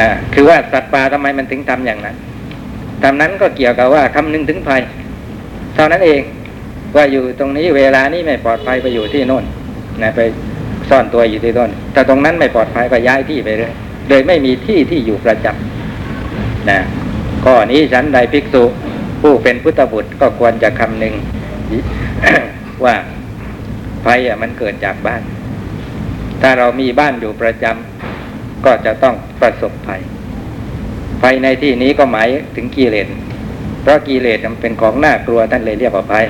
อ่าคือว่าสัตว์ป่าทำไมมันถึงทำอย่างนั้นทำนั้นก็เกี่ยวกับว่าคำนึงถึงภัยเท่านั้นเอง ว่าอยู่ตรงนี้เวลานี้ไม่ปลอดภัยไปอยู่ที่โน่นนะไปซ่อนตัวอยู่ที่โน่นแต่ตรงนั้นไม่ปลอดภัยก็ย้ายที่ไปเลยโดยไม่มีที่ที่อยู่ประจำนะข้อนี้ฉันใดภิกษุ ผู้เป็นพุทธบุตรก็ควรจะคำนึงว่าภัยมันเกิดจากบ้าน ถ้าเรามีบ้านอยู่ประจำก็จะต้องประสบภัย ภัยในที่นี้ก็หมายถึงกิเลสเพราะกิเลสมันเป็นของน่ากลัวท่านเลยเรียกว่าภัย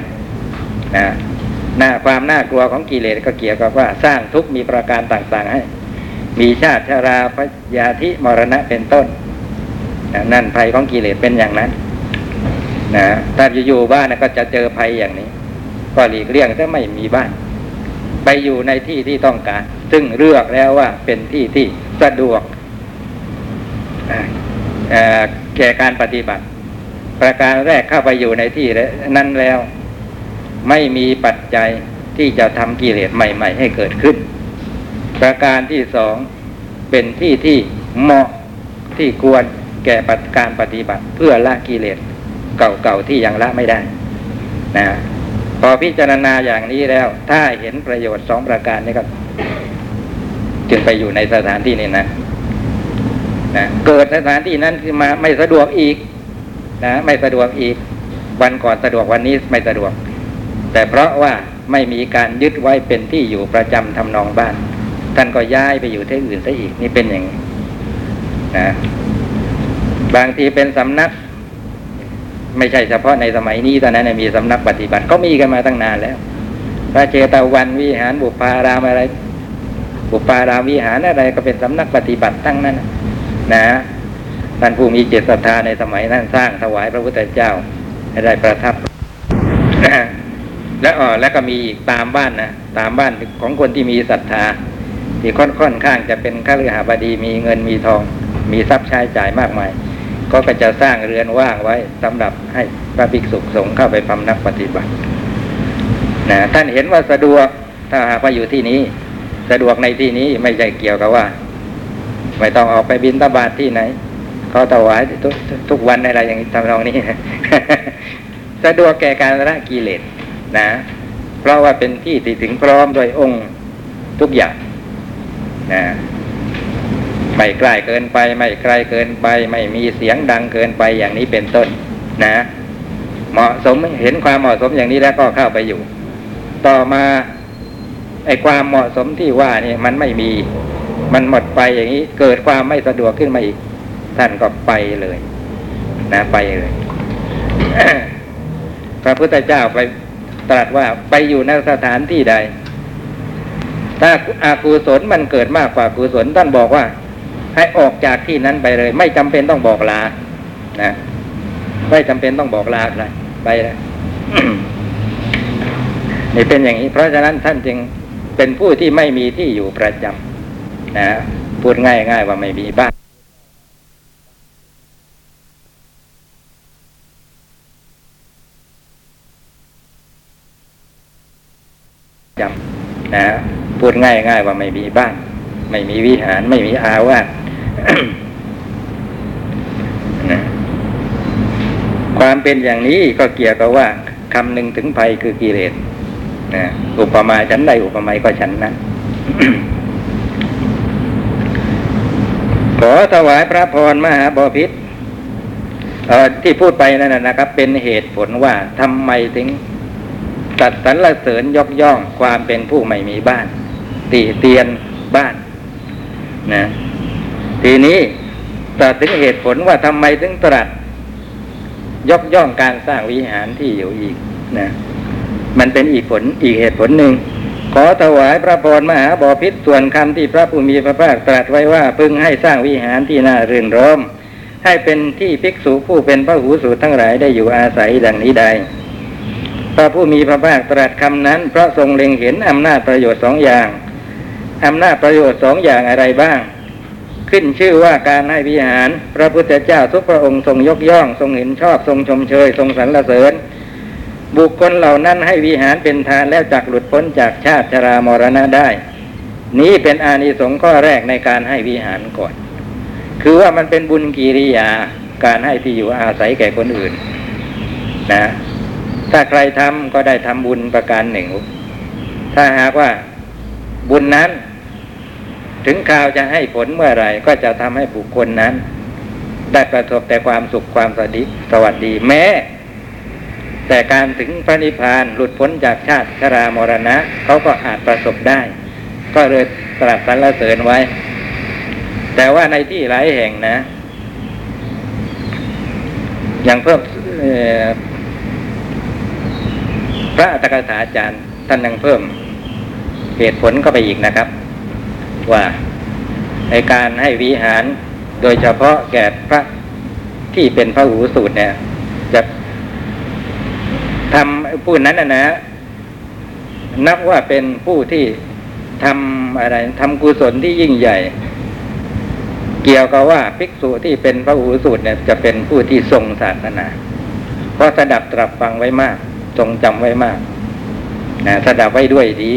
นะหน้าความน่ากลัวของกิเลสก็เกี่ยวกับว่าสร้างทุกข์มีประการต่างๆให้ มีชาติชาราพยาธิมรณะเป็นต้นนะนั่นภัยของกิเลสเป็นอย่างนั้นนะถ้าอยู่บ้านนะก็จะเจอภัยอย่างนี้ ก็หลีกเลี่ยงถ้าไม่มีบ้าน ไปอยู่ในที่ที่ต้องการ ซึ่งเลือกแล้วว่าเป็นที่ที่สะดวกแก่การปฏิบัติ ประการแรกเข้าไปอยู่ในที่นั้นแล้ว ไม่มีปัจจัยที่จะทำกิเลสใหม่ ๆ ให้เกิดขึ้น ประการที่สองเป็นที่ที่เหมาะที่ควรแก่การปฏิบัติ เพื่อละกิเลสเก่าๆที่ยังละไม่ได้นะพอพิจารณาอย่างนี้แล้ว ถ้าเห็นประโยชน์สองประการนี้ก็จึงไปอยู่ในสถานที่นี้นะนะเกิดสถานที่นั้นขึ้นมาไม่สะดวกอีก นะ ไม่สะดวกอีก วันก่อนสะดวกวันนี้ไม่สะดวก แต่เพราะว่าไม่มีการยึดไว้เป็นที่อยู่ประจำทำนองบ้าน ท่านก็ย้ายไปอยู่ที่อื่นซะอีกนี่เป็นอย่างนี้นะบางทีเป็นสำนัก ไม่ใช่เฉพาะในสมัยนี้ตอนนั้นมีสำนักปฏิบัติก็มีกันมาตั้งนานแล้ว พระเจตวันวิหารบุปารามอะไร บุปารามวิหารอะไรก็เป็นสำนักปฏิบัติทั้งนั้นนะท่านผู้มีเจตศรัทธาในสมัยนั้นสร้างถวายพระพุทธเจ้าให้ได้ประทับ และอ๋อแล้วก็มีอีกตามบ้านนะตามบ้านของคนที่มีศรัทธา ที่ค่อนค่อนข้างจะเป็นข้าราชบดีมีเงินมีทอง มีทรัพย์ใช้จ่ายมากมายก็จะสร้างเรือนว่างไว้สำหรับให้พระภิกษุสงฆ์เข้าไปพำนักปฏิบัตินะท่านเห็นว่าสะดวกถ้าหากว่าอยู่ที่นี้ สะดวกในที่นี้ไม่ใช่เกี่ยวกับว่า ไม่ต้องออกไปบินตบาทที่ไหนเขาถวายทุกทุกวันอะไรอย่างนี้ทำนองนี้ สะดวกแก่การละกิเลส นะ เพราะว่าเป็นที่ที่ถึงพร้อมโดยองค์ทุกอย่างนะไม่ใกล้เกินไป ไม่ไกลเกินไป ไม่มีเสียงดังเกินไปอย่างนี้เป็นต้น นะ เหมาะสมเห็นความเหมาะสมอย่างนี้แล้วก็เข้าไปอยู่ ต่อมาไอ้ความเหมาะสมที่ว่านี่มันไม่มีมันหมดไปอย่างนี้ เกิดความไม่สะดวกขึ้นมาอีก ท่านก็ไปเลย นะไปเลยพระพุทธเจ้าไป ตรัสว่าไปอยู่ในสถานที่ใด ถ้าอากุศลมันเกิดมากกว่ากุศลท่านบอกว่า ให้ออกจากที่นั้นไปเลย ไม่จำเป็นต้องบอกลา นะไม่จำเป็นต้องบอกลาใครไปเลยนี่เป็นอย่างนี้ เพราะฉะนั้นท่านจึงเป็นผู้ที่ไม่มีที่อยู่ประจำนะพูดง่ายง่ายๆว่าไม่มีบ้านจำนะพูด ง่ายง่ายๆว่าไม่มีบ้าน ไม่มีวิหาร ไม่มีอาวาสนะความเป็นอย่างนี้ก็เกี่ยวกับว่าคำหนึ่งถึงภัยคือกิเลสนะอุปมาฉันใดอุปไมยก็ฉันนั้นขอถวายพระพรมหาบพิษที่พูดไปนั่นนะนะครับ เป็นเหตุผลว่าทำไมถึงตัดสรรเสริญยกย่องความเป็นผู้ไม่มีบ้าน ตีเตียนบ้านนะทีนี้ตรัสถึงเหตุผลว่าทำไมถึงตรัสยกย่องการสร้างวิหารที่อยู่อีกนะมันเป็นอีกผลอีกเหตุผลหนึ่ง ขอถวายพระพรมหาบอพิษส่วนคำที่พระผู้มีพระภาคตรัสไว้ว่าพึงให้สร้างวิหารที่น่ารื่นรมให้เป็นที่ภิกษุผู้เป็นพระหูสูตรทั้งหลายได้อยู่อาศัยดังนี้ใดพระผู้มีพระภาคตรัสคำนั้นเพราะทรงเล็งเห็นอำนาจประโยชน์สองอย่าง อำนาจประโยชน์สองอย่างอะไรบ้าง ขึ้นชื่อว่าการให้วิหาร พระพุทธเจ้าทุกพระองค์ทรงยกย่อง ทรงเห็นชอบทรงชมเชย ทรงสรรเสริญ บุคคลเหล่านั้นให้วิหารเป็นทานแล้วจักหลุดพ้นจากชาติชรามรณะได้ นี้เป็นอานิสงส์ข้อแรกในการให้วิหารก่อน คือว่ามันเป็นบุญกิริยาการให้ที่อยู่อาศัยแก่คนอื่น นะ ถ้าใครทำก็ได้ทำบุญประการหนึ่ง ถ้าหากว่าบุญนั้น ถึงข่าวจะให้ผลเมื่อไหร่ ก็จะทำให้บุคคลนั้น ได้ประสบแต่ความสุขความสวัสดีสวัสดีแม้ แต่การถึงพระนิพพานหลุดพ้นจากชาติชรามรณะเขาก็อาจประสบได้ ก็เลยตรัสสรรเสริญไว้ แต่ว่าในที่หลายแห่งนะ อย่างเพิ่มพระอัตถกถาจารย์ท่านยังเพิ่มเหตุผลเข้าไปอีกนะครับ ว่า ในการให้วิหารโดยเฉพาะแก่พระที่เป็นพระหูสูตรเนี่ย จะทำผู้นั้นนะนะ นับว่าเป็นผู้ที่ทำอะไรทำกุศลที่ยิ่งใหญ่ เกี่ยวกับว่าภิกษุที่เป็นพระหูสูตรเนี่ย จะเป็นผู้ที่ทรงศาสนา เพราะสดับตรับฟังไว้มาก ทรงจำไว้มากนะสดับไว้ด้วยดี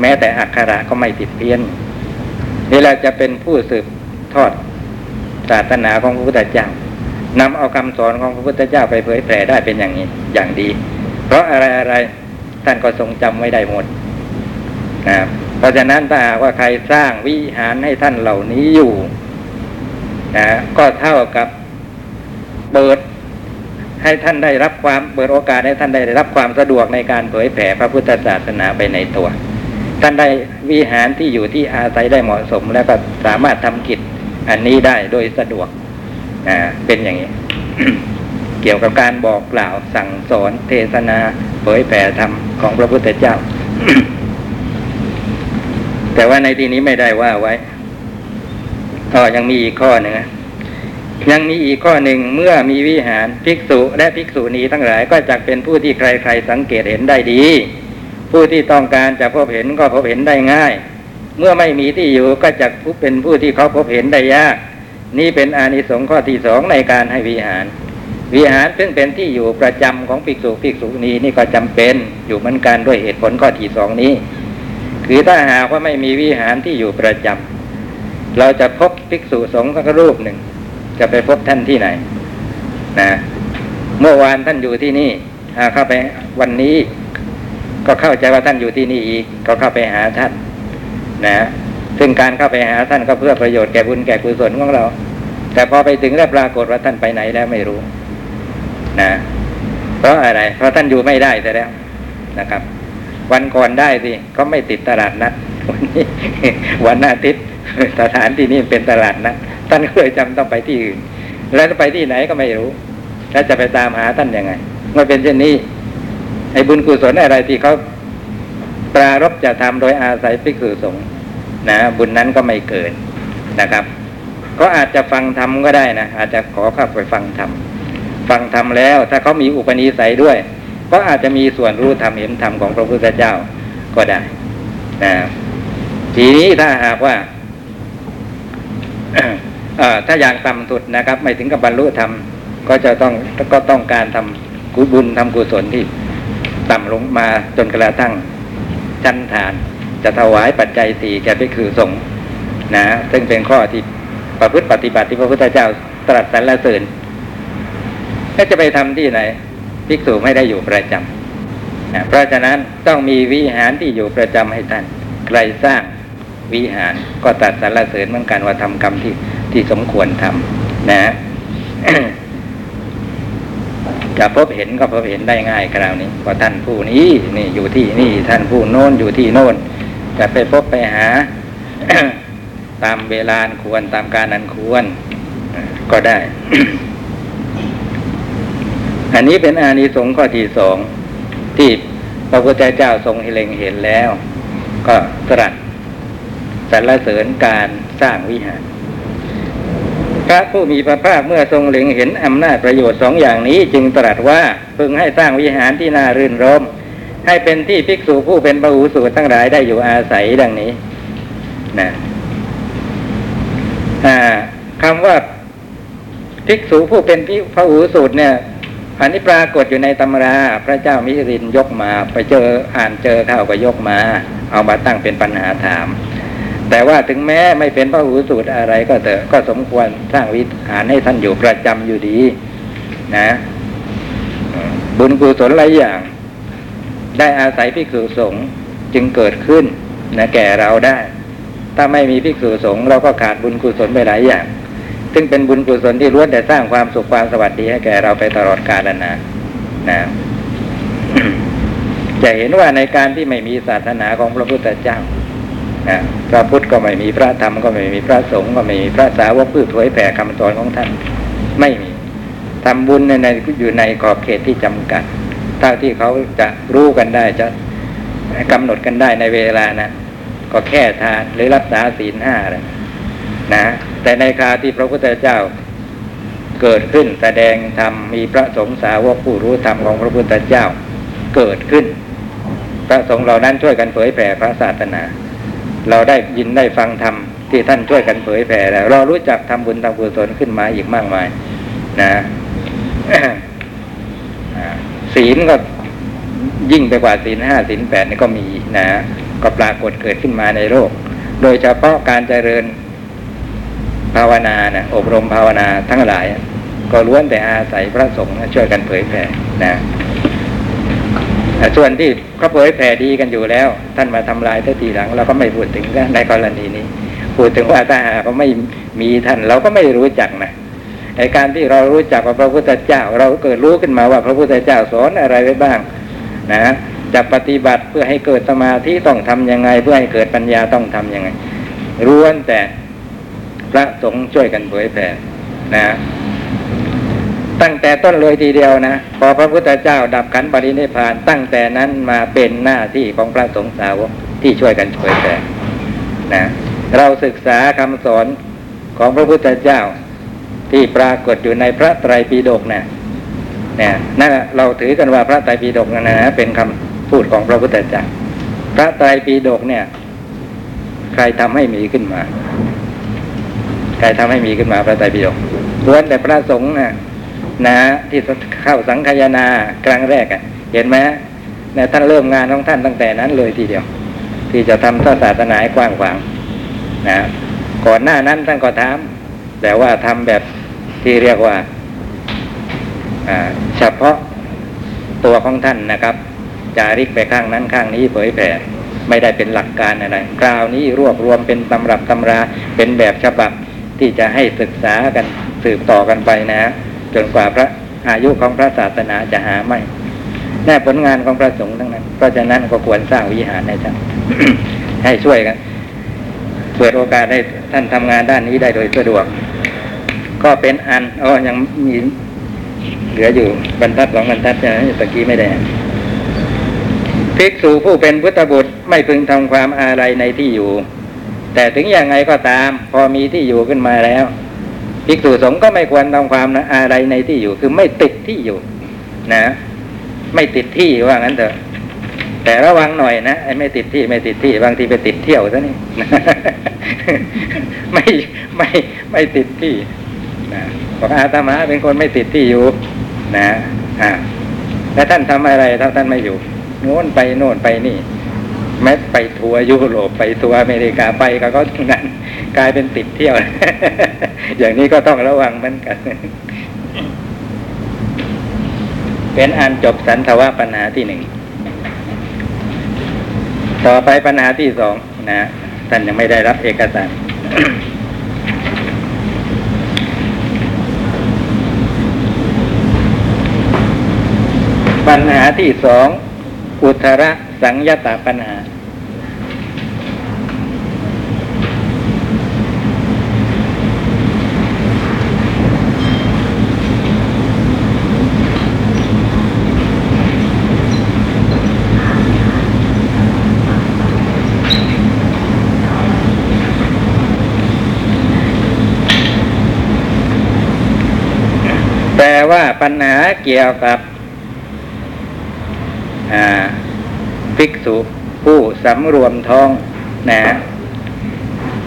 แม้แต่อักขระก็ไม่ติดเพี้ยน นี่เราจะเป็นผู้สืบทอดศาสนาของพระพุทธเจ้านำเอาคำสอนของพระพุทธเจ้าไปเผยแผ่ได้เป็นอย่างนี้อย่างดี เพราะอะไรอะไรท่านก็ทรงจำไว้ได้หมดนะเพราะฉะนั้นถ้าว่าใครสร้างวิหารให้ท่านเหล่านี้อยู่นะก็เท่ากับเปิดให้ท่านได้รับความเปิดโอกาสให้ท่านได้รับความสะดวกในการเผยแผ่พระพุทธศาสนาไปในตัว ท่านได้วิหารที่อยู่ที่อาศัยได้เหมาะสม แล้วก็สามารถทำกิจอันนี้ได้โดยสะดวกอ่าเป็นอย่างนี้ เกี่ยวกับการบอกกล่าวสั่งสอนเทศนาเผยแผ่ธรรมของพระพุทธเจ้า แต่ว่าในที่นี้ไม่ได้ว่าไว้ก็ยังมีอีกข้อหนึ่งยังมีอีกข้อหนึ่งเมื่อมีวิหารภิกษุและภิกษุณีทั้งหลายก็จะเป็นผู้ที่ใครๆสังเกตเห็นได้ดี ผู้ที่ต้องการจะพบเห็นก็พบเห็นได้ง่าย เมื่อไม่มีที่อยู่ก็จะเป็นผู้ที่เขาพบเห็นได้ยาก นี่เป็นอานิสงส์ข้อที่สองในการให้วิหาร วิหารซึ่งเป็นที่อยู่ประจำของภิกษุภิกษุณีนี่ก็จำเป็นอยู่เหมือนกันด้วยเหตุผลข้อที่สองนี้ คือถ้าหากว่าไม่มีวิหารที่อยู่ประจำเราจะพบภิกษุสงฆ์สักรูปหนึ่ง จะไปพบท่านที่ไหนนะเมื่อวานท่านอยู่ที่นี่เข้าไปวันนี้ ก็เข้าใจว่าท่านอยู่ที่นี่อีก ก็เข้าไปหาท่าน นะซึ่งการเข้าไปหาท่านก็เพื่อประโยชน์แก่บุญแก่กุศลของเรา แต่พอไปถึงแล้วปรากฏว่าท่านไปไหนแล้วไม่รู้ นะ เพราะอะไร เพราะท่านอยู่ไม่ได้แต่แล้วนะครับ วันก่อนได้สิเขาไม่ติดตลาดนัดวันนี้วันอาทิตย์สถานที่นี่เป็นตลาดนัดท่านก็เลยจำต้องไปที่อื่น แล้วไปที่ไหนก็ไม่รู้ แล้วจะไปตามหาท่านยังไงเมื่อเป็นเช่นนี้ ไอ้บุญกุศลอะไรที่เขาปรารบจะทำโดยอาศัยภิกษุสงฆ์นะ บุญนั้นก็ไม่เกิดนะครับ ก็อาจจะฟังธรรมก็ได้นะอาจจะขอเข้าไปฟังธรรมฟังธรรมแล้ว ถ้าเขามีอุปนิสัยด้วย ก็อาจจะมีส่วนรู้ธรรมเห็นธรรมของพระพุทธเจ้าก็ได้นะทีนี้ถ้าหากว่าถ้าอย่างต่ำสุดนะครับ ไม่ถึงกับบรรลุธรรมก็จะต้องก็ต้องการทำกุบุญทำกุศลที่ ต่ำลงมาจนกระทั่งชั้นฐาน จะถวายปัจจัยสี่แก่ภิกษุสงฆ์นะซึ่งเป็นข้อที่ประพฤติปฏิบัติที่พระพุทธเจ้าตรัสสรรเสริญก็จะไปทำที่ไหน ภิกษุไม่ได้อยู่ประจำนะเพราะฉะนั้นต้องมีวิหารที่อยู่ประจำให้ท่านใครสร้างวิหารก็ตรัดสรรเสริญเหมือนกันว่าทำกรรมที่ที่สมควรทำนะ จะพบเห็นก็พบเห็นได้ง่ายคราวนี้ว่าท่านผู้นี้นี่อยู่ที่นี่ท่านผู้โน้นอยู่ที่โน้น จะไปพบไปหา ตามเวลาควรตามการอันควร ก็ได้ อันนี้เป็นอานิสงส์ข้อที่สองที่พระพุทธเจ้าทรงเล็งเห็นแล้ว ก็ตรัสสรรเสริญการสร้างวิหาร ระผู้มีพระภาคเมื่อทรงเล็งเห็นอำนาจประโยชน์สองอย่างนี้จึงตรัสว่าพึงให้สร้างวิหารที่น่ารื่นรมให้เป็นที่ภิกษุผู้เป็นพระหูสูตรทั้งหลายได้อยู่อาศัยดังนี้นะคำว่าภิกษุผู้เป็นพระหูสูตรเนี่ยอันนี้ปรากฏอยู่ในตำรา พระเจ้ามิรินยกมา ไปเจออ่านเจอเข้าก็ยกมา เอามาตั้งเป็นปัญหาถาม แต่ว่าถึงแม้ไม่เป็นพระหูสูตรอะไรก็เถอะก็สมควรสร้างวิหารให้ท่านอยู่ประจำอยู่ดี นะบุญกุศลหลายอย่าง ได้อาศัยภิกษุสงจึงเกิดขึ้นนะแก่เราได้ ถ้าไม่มีภิกษุสงเราก็ขาดบุญกุศลไปหลายอย่าง ซึ่งเป็นบุญกุศลที่ล้วนแต่สร้างความสุขความสวัสดีให้แก่เราไปตลอดกาลนานนะจะเห็นว่าในการที่ไม่มีศาสนาของพระพุทธเจ้า นะพระพุทธก็ไม่มีพระธรรมก็ไม่มีพระสงฆ์ก็ไม่มีพระสาวกพืชเผยแผ่คำสอนของท่าน ไม่มีทำบุญในในอยู่ในขอบเขตที่จำกัดเท่าที่เขาจะรู้กันได้จะกำหนดกันได้ในเวลานะก็แค่ทานหรือรักษาศีลห้าเลยนะแต่ในคาที่พระพุทธเจ้าเกิดขึ้นแสดงธรรมมีพระสงฆ์สาวกผู้รู้ธรรมของพระพุทธเจ้า เกิดขึ้น พระสงฆ์เหล่านั้นช่วยกันเผยแผ่พระศาสนา เราได้ยินได้ฟังธรรมที่ท่านช่วยกันเผยแผ่แล้ว เรารู้จักทำบุญทำกุศลขึ้นมาอีกมากมาย นะศีลก็ยิ่งไปกว่าศีลห้าศีลแปดนี่ก็มีนะก็ปรากฏเกิดขึ้นมาในโลก โดยเฉพาะการเจริญภาวนานะอบรมภาวนาทั้งหลาย ก็ล้วนแต่อาศัยพระสงฆ์ช่วยกันเผยแผ่นะ ส่วนที่เขาเผยแผ่ดีกันอยู่แล้ว ท่านมาทำลายทัทีหลัง เราก็ไม่พูดถึงนะในกรณีนี้ พูดถึงว่าถ้าหากเขาไม่มีท่านเราก็ไม่รู้จักนะในการที่เรารู้จักว่าพระพุทธเจ้า เราเกิดรู้ขึ้นมาว่าพระพุทธเจ้าสอนอะไรไว้บ้าง นะจะปฏิบัติเพื่อให้เกิดสมาธิต้องทำยังไง เพื่อให้เกิดปัญญาต้องทำยังไงล้วนแต่พระสงฆ์ช่วยกันเผยแผ่นะ ตั้งแต่ต้นเลยทีเดียวนะพอพระพุทธเจ้าดับขันปรินิพาน ตั้งแต่นั้นมาเป็นหน้าที่ของพระสงฆ์สาวกที่ช่วยกันเผยแผ่นะเราศึกษาคำสอนของพระพุทธเจ้าที่ปรากฏอยู่ในพระไตรปิฎกนะเนี่ยนั่นเราถือกันว่าพระไตรปิฎกนั่นนะเป็นคำพูดของพระพุทธเจ้าพระไตรปิฎกเนี่ย ใครทำให้มีขึ้นมา ใครทำให้มีขึ้นมาพระไตรปิฎกล้วนแต่พระสงฆ์นะ นะที่เข้าสังคายนาครั้งแรกอะ่ะ เห็นไหมนี่ยท่านเริ่มงานของท่านตั้งแต่นั้นเลยทีเดียว ที่จะทำศาสนาให้กว้างขวางนะก่อนหน้านั้นท่านก็ทำแต่ว่าทำแบบที่เรียกว่าอ่าเฉพาะตัวของท่านนะครับจาริกไปข้างนั้นข้างนี้เผยแผ่ไม่ได้เป็นหลักการอะไรคราวนี้รวบรวมเป็นตำรับตำราเป็นแบบฉบับที่จะให้ศึกษากันสืบต่อกันไปนะ จนกว่าพระอายุของพระศาสนาจะหาไม่แน่ผลงานของพระสงฆ์ทั้งนั้น เพราะฉะนั้นก็ควรสร้างวิหารให้ท่านให้ช่วยกันเปิดโอกาสให้ท่านทำงานด้านนี้ได้โดยสะดวก ก็เป็นอันอ๋อยังมีเหลืออยู่บรรทัดสองบรรทัดใช่ไหมตะกี้ไม่ได้ภิกษุผู้เป็นพุทธบุตรไม่พึงทำความอะไรในที่อยู่ แต่ถึงอย่างไงก็ตาม พอมีที่อยู่ขึ้นมาแล้ว ภิกษุสงฆ์ก็ไม่ควรทำความนะอะไรในที่อยู่ คือไม่ติดที่อยู่ นะ ไม่ติดที่ว่างั้นเถอะ แต่ระวังหน่อยนะไอ้ไม่ติดที่ไม่ติดที่บางทีไปติดเที่ยวซะนี่ไม่ไม่ไม่ติดที่นะบอกอาตมาเป็นคนไม่ติดที่อยู่ นะอ่าแล้วท่านทำอะไรถ้าท่านไม่อยู่โน่นไปโน่นไปนี่ แม้ไปทัวร์ยุโรปไปทัวร์อเมริกาไปก็ก็นั้นกลายเป็นติดเที่ยว อย่างนี้ก็ต้องระวังเหมือนกัน เป็นอันจบสันทวะปัญหาที่หนึ่ง ต่อไปปัญหาที่สองนะท่านยังไม่ได้รับเอกสารปัญหาที่สองอุทระสังยตาปัญหา แปลว่าปัญหา เกี่ยวกับภิกษุผู้สำรวมท้องนะ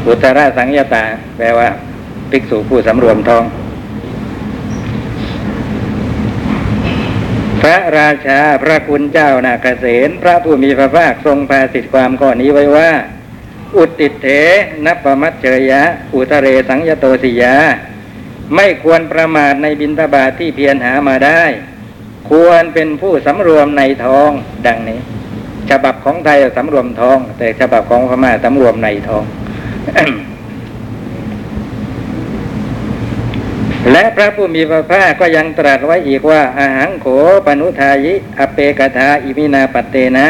อุตราสังยตา แปลว่า ภิกษุผู้สำรวมท้อง พระราชาพระคุณเจ้านาเกษณพระผู้มีพระภาคทรงพาสิทธิความข้อนี้ไว้ว่า อุตติเถนปมัจเฉยะ อุทะเรสังยโตสิยา ไม่ควรประมาทในบินทบาทที่เพียรหามาได้ ควรเป็นผู้สำรวมในทองดังนี้ ฉบับของไทยสำรวมทอง แต่ฉบับของพม่าสำรวมในทอง และพระผู้มีพระภาคก็ยังตรัสไว้อีกว่า อาหังโขปนุทายิอเปกถาอิมินาปเตนะ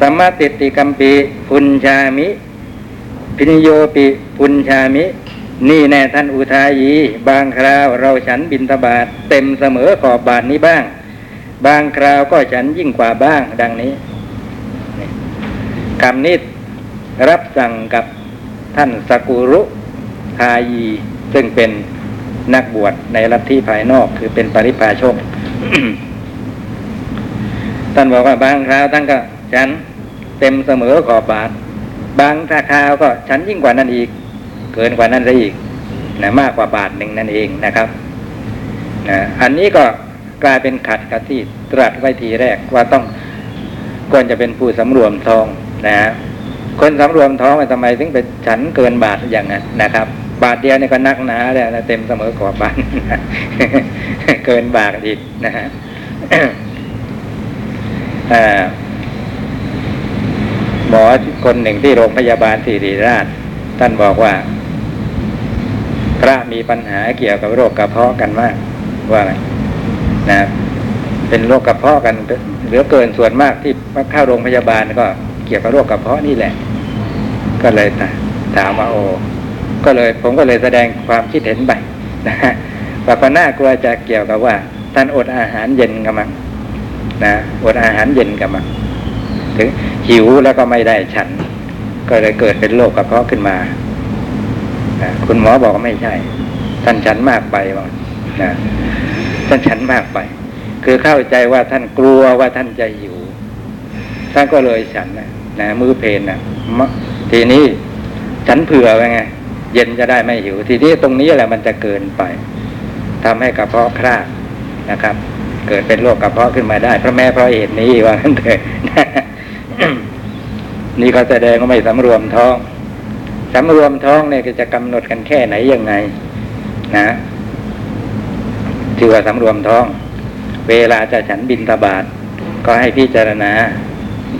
สัมมาติติกัมปีพุญชามิ พินโยปิพุญชามิ นี่แน่ท่านอุทายี บางคราวเราฉันบินทบาทเต็มเสมอขอบบาทนี้บ้าง บางคราวก็ฉันยิ่งกว่าบ้าง ดังนี้คำนี้รับสั่งกับท่านสกุรุทายี ซึ่งเป็นนักบวชในลัทธิภายนอกคือเป็นปริพาชกท่านบอกว่าบางคราวท่านก็ฉันเต็มเสมอขอบบาท บางคราวก็ฉันยิ่งกว่านั้นอีก เกินกว่านั้นซะอีกนะมากกว่าบาทหนึ่งนั่นเองนะครับนะอันนี้ก็กลายเป็นขัดกับที่ตรัสไว้ทีแรกว่าต้องควรจะเป็นผู้สำรวมทองนะคนสำรวมท้องทำไมถึงไปฉันเกินบาทอย่างนั้นนะครับ บาทเดียวนี่ก็นักหนาแล้วเต็มเสมอขอบบาทเกินบาทอีกนะฮะหมอคนหนึ่งที่โรงพยาบาลศิริราช ท่านบอกว่า พระมีปัญหาเกี่ยวกับโรคกระเพาะกันมากว่าไงนะเป็นโรคกระเพาะกันเหลือเกินส่วนมากที่เข้าโรงพยาบาลก็ เกี่ยวกับโรคกระเพาะนี่แหละ ก็เลยถามว่าโอ้ก็เลย ผมก็เลยแสดงความคิดเห็นไปนะฮะว่าก็น่ากลัวจะเกี่ยวกับว่าท่านอดอาหารเย็นกันมั้งนะอดอาหารเย็นกันมั้งถึงหิวแล้วก็ไม่ได้ฉัน ก็เลยเกิดเป็นโรคกระเพาะขึ้นมา นะคุณหมอบอกว่าไม่ใช่ ท่านฉันมากไปว่านะท่านฉันมากไป คือเข้าใจว่าท่านกลัวว่าท่านจะหิวท่านก็เลยฉันนะนะมือเพนนะทีนี้ฉันเผื่อไว้ไงเย็นจะได้ไม่หิว ทีนี้ตรงนี้แหละมันจะเกินไปทำให้กระเพาะคลาดนะครับ เกิดเป็นโรคกระเพาะขึ้นมาได้เพราะแม่เพราะเหตุนี้ว่างั้นเถอะนี่ก็แสดงว่าไม่สำรวมท้อง สำรวมท้องเนี่ยจะกำหนดกันแค่ไหนยังไง นะชื่อว่าสำรวมท้อง เวลาจะฉันบินทบาทก็ให้พิจารณา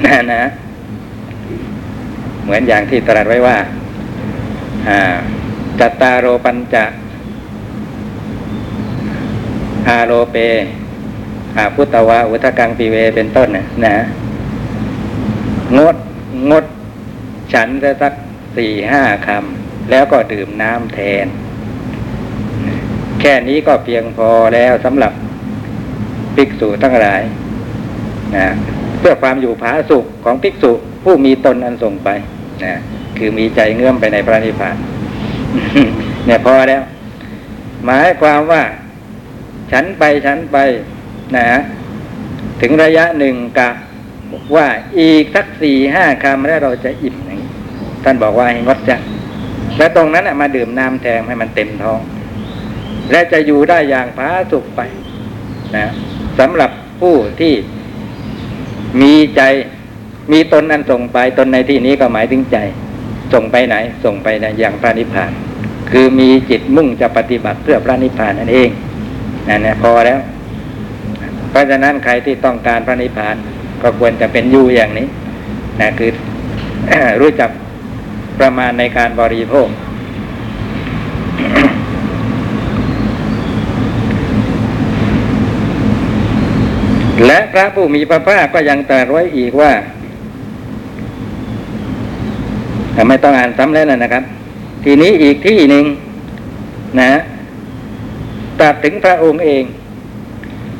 นะนะ เหมือนอย่างที่ตรัสไว้ว่าอ่าจัตตารโรปัญจะอาโรเปอาพุตตวะอุทกังปีเวเป็นต้นนะนะงดงด ฉันจะสัก สี่ห้าคำแล้วก็ดื่มน้ำแทน แค่นี้ก็เพียงพอแล้วสำหรับภิกษุทั้งหลายนะเพื่อความอยู่ผาสุขของภิกษุผู้มีตนอันส่งไปนะคือมีใจเงื่อมไปในพระนิพพานเนี่ยพอแล้ว หมายความว่า ฉันไปฉันไปนะ ถึงระยะหนึ่งกะว่าอีกสักสี่ห้าคำแล้วเราจะอิ่มอย่าง ท่านบอกว่าให้งดจะแล้วตรงนั้นน่ะมาดื่มน้ำแทงให้มันเต็มท้อง และจะอยู่ได้อย่างผาสุกไปนะสำหรับผู้ที่มีใจมีตนอันส่งไปตนในที่นี้ก็หมายถึงใจ ส่งไปไหน ส่งไปในอย่างพระนิพพาน คือมีจิตมุ่งจะปฏิบัติเพื่อพระนิพพานนั่นเองนั่นนะพอแล้ว เพราะฉะนั้นใครที่ต้องการพระนิพพานก็ควรจะเป็นอยู่อย่างนี้นะคือรู้จัก ประมาณในการบริโภค และพระผู้มีพระภาคก็ยังตรัสไว้อีกว่าแต่ไม่ต้องอ่านซ้ำแล้วนะครับ ทีนี้อีกที่หนึ่งนะตรัสถึงพระองค์เอง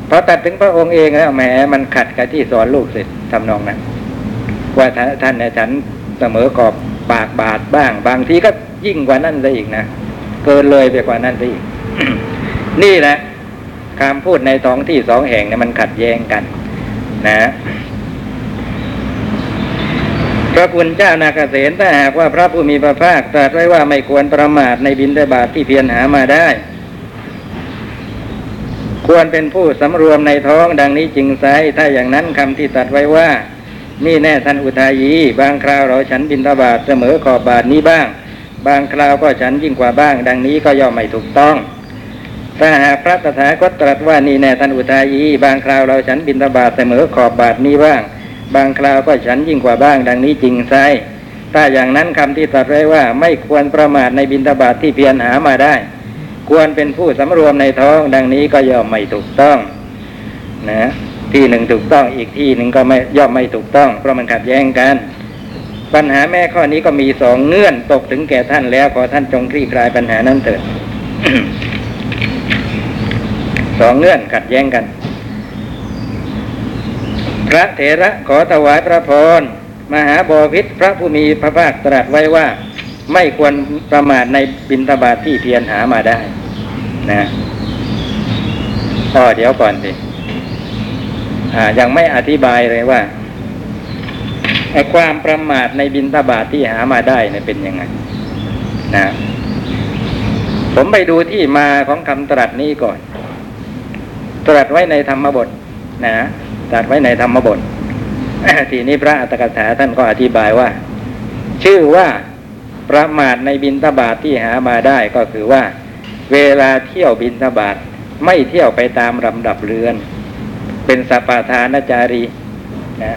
พอตัดถึงพระองค์เองแล้วแหมมันขัดกับที่สอนลูกเสร็จทำนองนั้นว่าท่านท่านเนี่ยฉันเสมอกอบ ปากบาทบ้าง บางทีก็ยิ่งกว่านั้นซะอีกนะเกินเลยไปกว่านั้นซะอีก นี่แหละคำพูดในสองที่สองแห่งเนี่ยมันขัดแย้งกัน นะพระคุณเจ้านาคเสนถ้าหากว่าพระผู้มีพระภาคตรัสไว้ว่าไม่ควรประมาทในบินได้บาทที่เพียรหามาได้ ควรเป็นผู้สำรวมในท้องดังนี้จริงไซถ้าอย่างนั้นคำที่ตรัสไว้ว่า นี่แน่ท่านอุทายี บางคราวเราฉันบินทบาทเสมอขอบบาทนี้บ้าง บางคราวก็ฉันยิ่งกว่าบ้าง ดังนี้ก็ย่อมไม่ถูกต้องถ้าหากพระตถาคตตรัสว่านี่แน่ท่านอุทายี บางคราวเราฉันบินทบาทเสมอขอบบาทนี้บ้าง บางคราวก็ฉันยิ่งกว่าบ้าง ดังนี้จริงไซถ้าอย่างนั้นคำที่ตรัสไว้ว่าไม่ควรประมาทในบินทบาทที่เพียรหามาได้ ควรเป็นผู้สำรวมในท้อง ดังนี้ก็ย่อมไม่ถูกต้อง นะ ที่หนึ่งถูกต้องอีกที่หนึ่งก็ไม่ย่อมไม่ถูกต้อง เพราะมันขัดแย้งกัน ปัญหาแม่ข้อนี้ก็มีสองเงื่อนตกถึงแก่ท่านแล้วขอท่านจงคลี่คลายปัญหานั้นเถิดสองเงื่อนขัดแย้งกัน พระเถระขอถวายพระพรมหาบอพิษพระผู้มีพระภาคตรัสไว้ว่า ไม่ควรประมาทในบินทบาทที่เพียรหามาได้ นะอ๋อเดี๋ยวก่อนสิ ยังไม่อธิบายเลยว่าความประมาทในบินทบาทที่หามาได้เนี่ยเป็นยังไงนะผมไปดูที่มาของคำตรัสนี้ก่อน ตรัสไว้ในธรรมบท นะตรัสไว้ในธรรมบททีนี้พระอัตถกถาท่านก็อธิบายว่า ชื่อว่าประมาทในบินทบาทที่หามาได้ก็คือว่า เวลาเที่ยวบินทบาทไม่เที่ยวไปตามลำดับเรือน เป็นสปาทานจารีนะ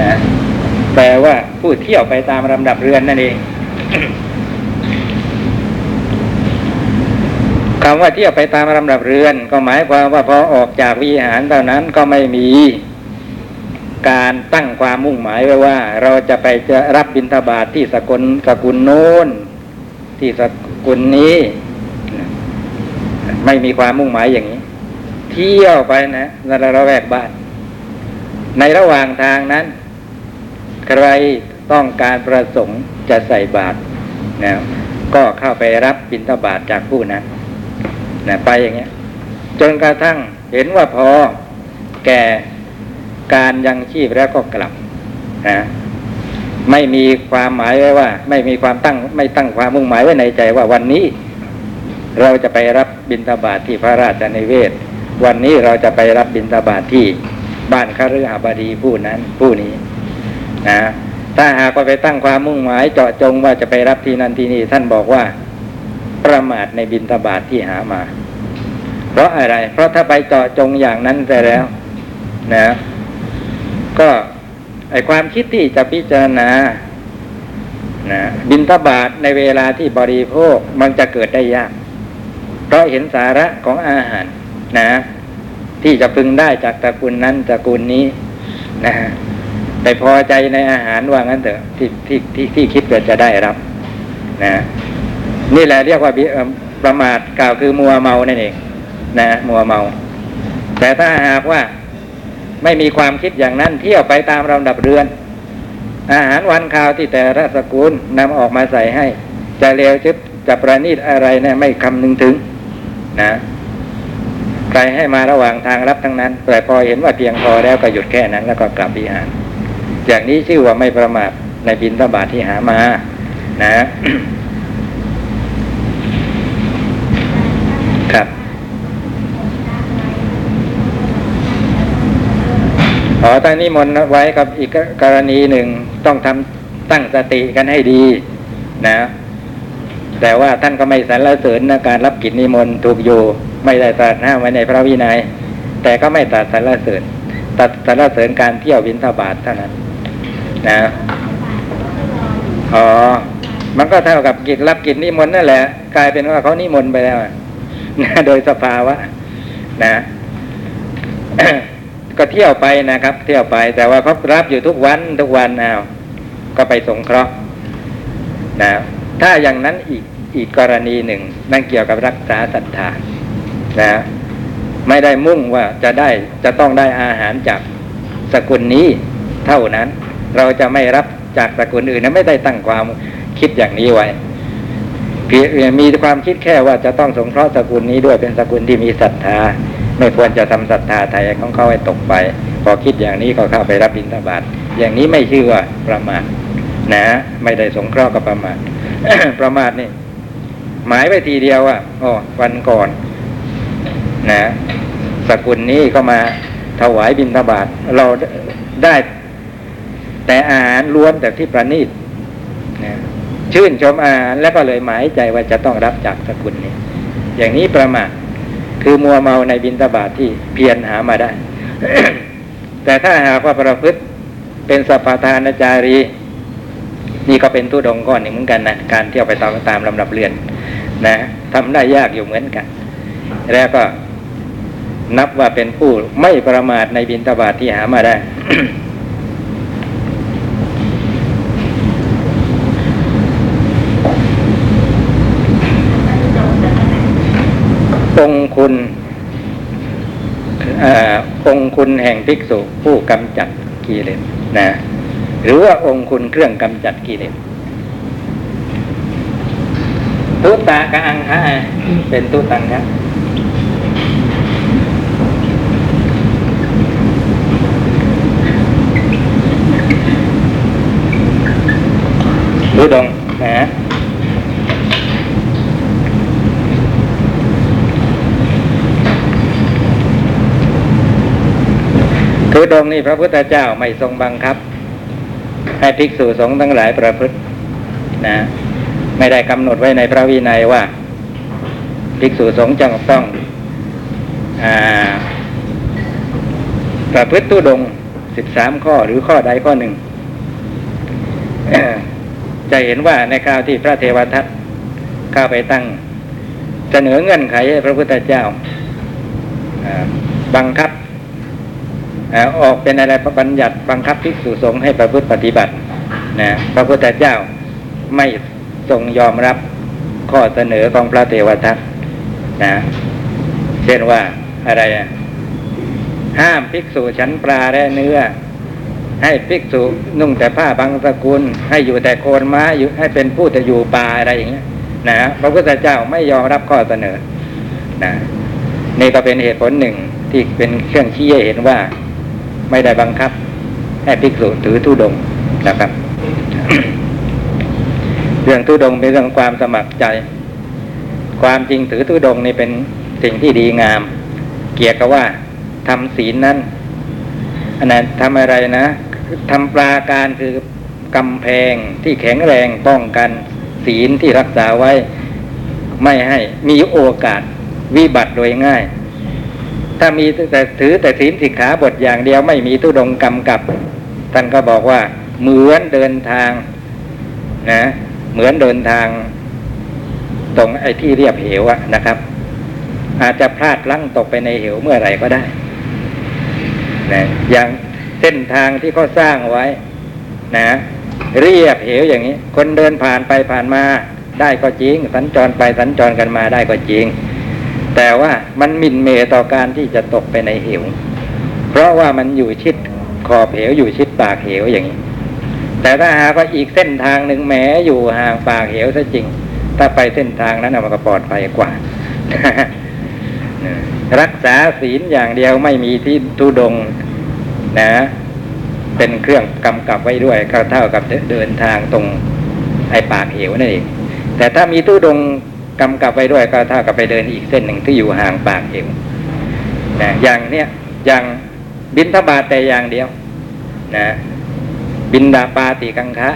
นะแปลว่าผู้เที่ยวไปตามลำดับเรือนนั่นเองคำว่าเที่ยวไปตามลำดับเรือน ก็หมายความว่าพอออกจากวิหารเท่านั้นก็ไม่มี การตั้งความมุ่งหมายไว้ว่า เราจะไปจะรับบิณฑบาตทที่สกุลสกุลโน้น ที่สกุลนี้ ไม่มีความมุ่งหมายอย่างนี้ เที่ยวไปนะในระแวกบ้าน ในระหว่างทางนั้น ใครต้องการประสงค์จะใส่บาตรนะก็เข้าไปรับบิณฑบาตจากผู้นั้นนะไปอย่างเงี้ย จนกระทั่งเห็นว่าพอแก่ การยังชีพแล้วก็กลับนะไม่มีความหมายไว้ว่า ไม่มีความตั้ง ไม่ตั้งความมุ่งหมายไว้ในใจว่าวันนี้ เราจะไปรับบิณฑบาตทที่พระราชนิเวศ วันนี้เราจะไปรับบิณฑบาตทที่บ้านคฤหบดีผู้นั้นผู้นี้นะถ้าหากว่าไปตั้งความมุ่งหมายเจาะจงว่าจะไปรับที่นั่นที่นี่ท่านบอกว่า ประมาทในบิณฑบาตทที่หามา เพราะอะไร เพราะถ้าไปเจาะจงอย่างนั้นแต่แล้ว นะ ก็ไอความคิดที่จะพิจารณานะบินทบาทในเวลาที่บริโภคมันจะเกิดได้ยาก เพราะเห็นสาระของอาหารนะ ที่จะพึงได้จากตระกูลนั้นตระกูลนี้นะแต่พอใจในอาหารว่างั้นเถอะที่ที่ที่ที่คิดว่าจะได้รับ นะ นี่แหละเรียกว่าประมาทกล่าวคือมัวเมานั่นเองนะ มัวเมา แต่ถ้าหากว่า ไม่มีความคิดอย่างนั้นเที่ยวไปตามลำดับเรือน อาหารวันข้าวที่แต่ละสกุลนำออกมาใส่ให้ จะเลวชุดจะประณีตอะไรเนี่ยไม่คำนึงถึง นะใครให้มาระหว่างทางรับทั้งนั้น แต่พอเห็นว่าเพียงพอแล้วก็หยุดแค่นั้นแล้วก็กลับวิหาร อย่างนี้ชื่อว่าไม่ประมาทในบินทบาทที่หามา นะ ครับ ข อตั้งนิมนต์ไว้กับอีกกรณีหนึ่งต้องทำตั้งสติกันให้ดีนะ แต่ว่าท่านก็ไม่สรรเสริญนะการรับกิจนิมนต์ถูกอยู่ไม่ได้ตรัสห้ามไว้ในพระวินัย แต่ก็ไม่ตรัสสรรเสริญตัดสรรเสริญการเที่ยวบินทบาทเท่านั้นนะอ๋อมันก็เท่ากับกิจรับกิจนิมนต์นั่นแหละ กลายเป็นว่าเขานิมนต์ไปแล้วนะโดยสภาวะ นะ ก็เที่ยวไปนะครับ เที่ยวไป แต่ว่าเขารับอยู่ทุกวันทุกวันเอาก็ไปสงเคราะห์นะถ้าอย่างนั้นอีกอีกกรณีหนึ่ง นั่นเกี่ยวกับรักษาศรัทธานะไม่ได้มุ่งว่าจะได้จะต้องได้อาหารจากสกุลนี้เท่านั้น เราจะไม่รับจากสกุลอื่นนะไม่ได้ตั้งความคิดอย่างนี้ไว้เพียมีความคิดแค่ว่าจะต้องสงเคราะห์สกุลนี้ด้วยเป็นสกุลที่มีศรัทธา ไม่ควรจะทำศรัทธาไทยของเขาให้ตกไป พอคิดอย่างนี้ก็เข้าไปรับบิณฑบาตอย่างนี้ไม่ชื่อว่าประมาทนะ ไม่ได้สงเคราะห์กับประมาทประมาทนี่หมายไว้ทีเดียวว่าอ๋อวันก่อน นะ สกุลนี้ก็มาถวายบิณฑบาตเราได้แต่อาหารล้วนแต่ที่ประณีตนะชื่นชมอาหารแล้วก็เลยหมายใจว่าจะต้องรับจากสกุลนี้ อย่างนี้ประมาท คือมัวเมาในบินตบาทที่เพียรหามาได้ แต่ถ้าหากว่าประพฤติเป็นสัพพทานจารี นี่ก็เป็นทุดงก้อนหนึ่งเหมือนกันนะการเที่ยวไปตามตามลำดับเรียนนะทำได้ยากอยู่เหมือนกัน แล้วก็นับว่าเป็นผู้ไม่ประมาทในบินตบาทที่หามาได้ ค์คุณองคุณแห่งภิกษุผู้กำจัดกิเลสนะ หรือว่าองคุณเครื่องกำจัดกิเลสตุตากะอังคะเป็นตุตังครับดูดงนะ คื อดงนี้พระพุทธเจ้าไม่ทรงบังคับ ให้ภิกษุสงฆ์ทั้งหลายประพฤตินะไม่ได้กำหนดไว้ในพระวินัยว่า ภิกษุสงฆ์จะต้องอประพฤติตุดงสิบสามข้อหรือข้อใดข้อหนึ่ง จะเห็นว่าในคราวที่พระเทวทัตเข้าไปตั้งเสนอเงื่อนไขให้พระพุทธเจ้าบังคับ ออกเป็นอะไรบัญญัติบังคับภิกษุสงฆ์ให้ประพฤติปฏิบัตินะพระพุทธเจ้าไม่ทรงยอมรับข้อเสนอของพระเทวทัตนะเช่นว่าอะไรอะห้ามภิกษุฉันปลาและเนื้อ ให้ภิกษุนุ่งแต่ผ้าบางสกุล ให้อยู่แต่โคนม้าอยู่ให้เป็นผู้จะอยู่ป่าอะไรอย่างเงี้ยนะพระพุทธเจ้าไม่ยอมรับข้อเสนอนะนี่ก็เป็นเหตุผลหนึ่งที่เป็นเครื่องชี้ให้เห็นว่า ไม่ได้บังคับ ให้ภิกษุถือธุดงนะครับ เรื่องธุดงเป็นเรื่องความสมัครใจ ความจริงถือตุดงนี่เป็นสิ่งที่ดีงาม เกี่ยวกับว่าทำศีลนั้นอันนั้นทำอะไรนะทำปราการคือกำแพงที่แข็งแรงป้องกันศีลที่รักษาไว้ ไม่ให้มีโอกาสวิบัติโดยง่าย ถ้ามีแต่ถือแต่ศีลสิกขาบทอย่างเดียวไม่มีตุดงค์กำกับ ท่านก็บอกว่า เหมือนเดินทางนะเหมือนเดินทาง ตรงไอ้ที่เรียบเหวอะนะครับ อาจจะพลาดลั้งตกไปในเหวเมื่อไหร่ก็ได้นะอย่างเส้นทางที่เขาสร้างไว้ นะ เรียบเหวอย่างนี้ คนเดินผ่านไปผ่านมาได้ก็จริง สัญจรไปสัญจรกันมาได้ก็จริง แต่ว่ามันมินเมต่อการที่จะตกไปในเหว เพราะว่ามันอยู่ชิดขอบเหวอยู่ชิดปากเหวอย่างนี้ แต่ถ้าหากว่าอีกเส้นทางหนึ่งแหมอยู่ห่างปากเหวซะจริง ถ้าไปเส้นทางนั้นมันก็ปลอดภัยกว่า รักษาศีลอย่างเดียวไม่มีที่ทุดงนะ เป็นเครื่องกำกับไว้ด้วยเท่ากับเดินทางตรงไอ้ปากเหวนั่นเองแต่ถ้ามีตู้ดง กำกับไว้ด้วยก็เท่ากับไปเดินอีกเส้นหนึ่งที่อยู่ห่างปากเหวนะอย่างเนี้ยอย่างบินทบาทแต่อย่างเดียวนะบินดาปาติกังคะ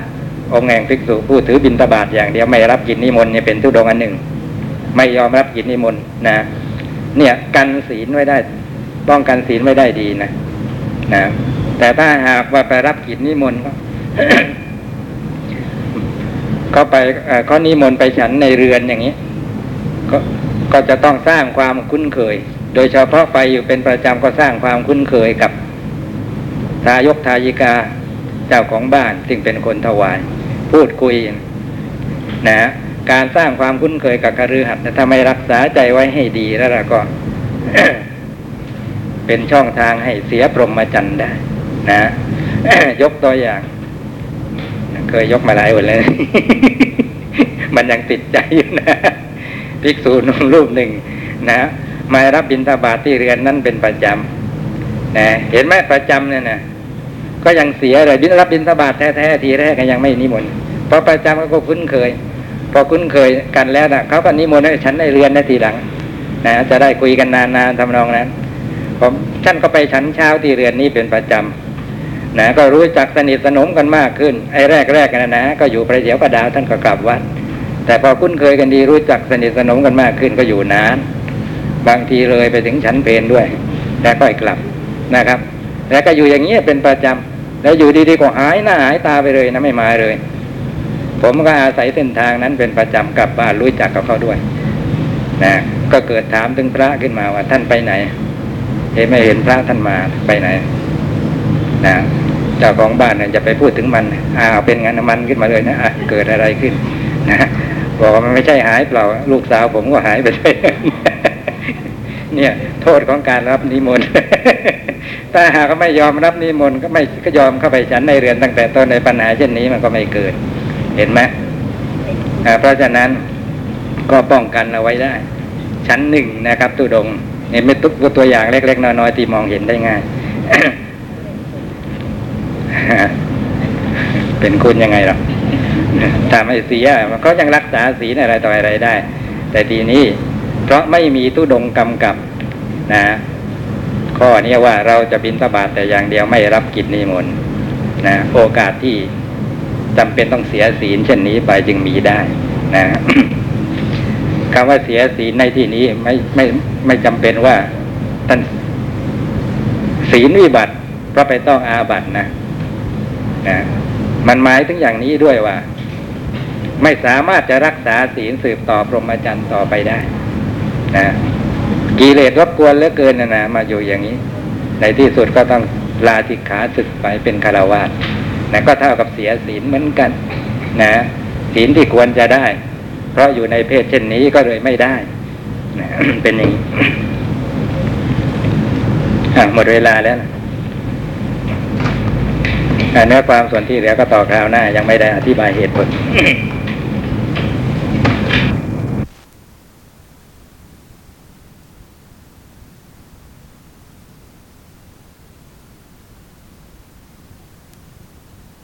องค์แห่งภิกษุผู้ถือบินทบาทอย่างเดียวไม่รับกินนิมนต์เนี่ยเป็นทุดงอันหนึ่ง ไม่ยอมรับกินนิมนต์นะเนี่ยกันศีลไว้ได้ป้องกันศีลไว้ได้ดีนะนะแต่ถ้าหากว่าไปรับกิจนิมนต์ก็ไปเอ่อเขานิมนต์ไปฉันในเรือนอย่างนี้ ก็จะต้องสร้างความคุ้นเคย โดยเฉพาะไปอยู่เป็นประจำก็สร้างความคุ้นเคยกับทายกทายิกาเจ้าของบ้านซึ่งเป็นคนถวาย พูดคุยนะการสร้างความคุ้นเคยกับคฤหัสถ์ถ้าไม่รักษาใจไว้ให้ดีแล้วก็ เป็นช่องทางให้เสียพรหมจรรย์ได้นะยกตัวอย่าง เคยยกมาหลายวันเลย มันยังติดใจอยู่นะ ภิกษุหนุ่มรูปหนึ่งนะมารับบิณฑบาตที่เรือนนั่นเป็นประจำนะเห็นไหมประจำเนี่ยนะก็ยังเสียเลยบิณรับบิณฑบาตแท้ๆทีแรกก็ยังไม่นิมนต์พราะประจำก็คุ้นเคย พอคุ้นเคยกันแล้วนะเขาก็นิมนต์ให้ฉันในเรือนในทีหลังนะจะได้คุยกันนานๆทำนองนั้นผมท่านก็ไปฉันเช้าที่เรือนนี้เป็นประจำนะก็รู้จักสนิทสนมกันมากขึ้นไอ้แรกๆนะนะก็อยู่ประเดี๋ยวประดาวท่านก็กลับวัด แต่พอคุ้นเคยกันดีรู้จักสนิทสนมกันมากขึ้นก็อยู่นาน บางทีเลยไปถึงฉันเพนด้วยแล้วก็กลับนะครับ แล้วก็อยู่อย่างนี้ยเป็นประจำแล้วอยู่ดีๆก็หายหน้าหายตาไปเลยนะไม่มาเลย ผมก็อาศัยเส้นทางนั้นเป็นประจำกลับบ้านรู้จักกับเขาด้วยนะก็เกิดถามถึงพระขึ้นมาว่าท่านไปไหนเห็นไม่เห็นพระท่านมาไปไหนนะเจ้าของบ้านเนี่ยจะไปพูดถึงมันอ้าวเป็นงั้นมันขึ้นมาเลยนะเกิดอะไรขึ้นนะ บอกว่ามันไม่ใช่หายเปล่า ลูกสาวผมก็หายไปด้วยเนี่ย โทษของการรับนิมนต์ถ้าหากไม่ยอมรับนิมนต์ก็ไม่ก็ยอมเข้าไปฉันในเรือนตั้งแต่ต้นในปัญหาเช่นนี้มันก็ไม่เกิด เห็นไหมเพราะฉะนั้นก็ป้องกันเอาไว้ได้ ชั้นหนึ่งนะครับตุดงค์นี่ไม่ตุกตัวอย่างเล็กๆน้อยๆที่มองเห็นได้ง่าย เป็นคุณยังไงหรอ ถ้าไม่เสียมันก็ยังรักษาศีลอะไรต่ออะไรได้ แต่ทีนี้ เพราะไม่มีตุดงกำกับนะ ข้อนี้ว่าเราจะบินสบาทแต่อย่างเดียวไม่รับกิจนิมนต์นะโอกาสที่จำเป็นต้องเสียศีลเช่นนี้ไปจึงมีได้นะคำว่าเสียศีลในที่นี้ไม่ไม่ไม่จำเป็นว่าท่านศีลวิบัติเพราะไปต้องอาบัตินะนะมันหมายถึงอย่างนี้ด้วยว่า ไม่สามารถจะรักษาศีลสืบต่อพรหมจรรย์ต่อไปได้นะกิเลสรบกวนเหลือเกินนะนะมาอยู่อย่างนี้ ในที่สุดก็ต้องลาสิกขาศึกไปเป็นคารวาสนะก็เท่ากับเสียศีลเหมือนกัน นะศีลที่ควรจะได้ เพราะอยู่ในเพศเช่นนี้ก็เลยไม่ได้นะเป็นอย่างนี้หมดเวลาแล้วนะอะเนื้อความส่วนที่เหลือก็ต่อคราวหน้า ยังไม่ได้อธิบายเหตุผล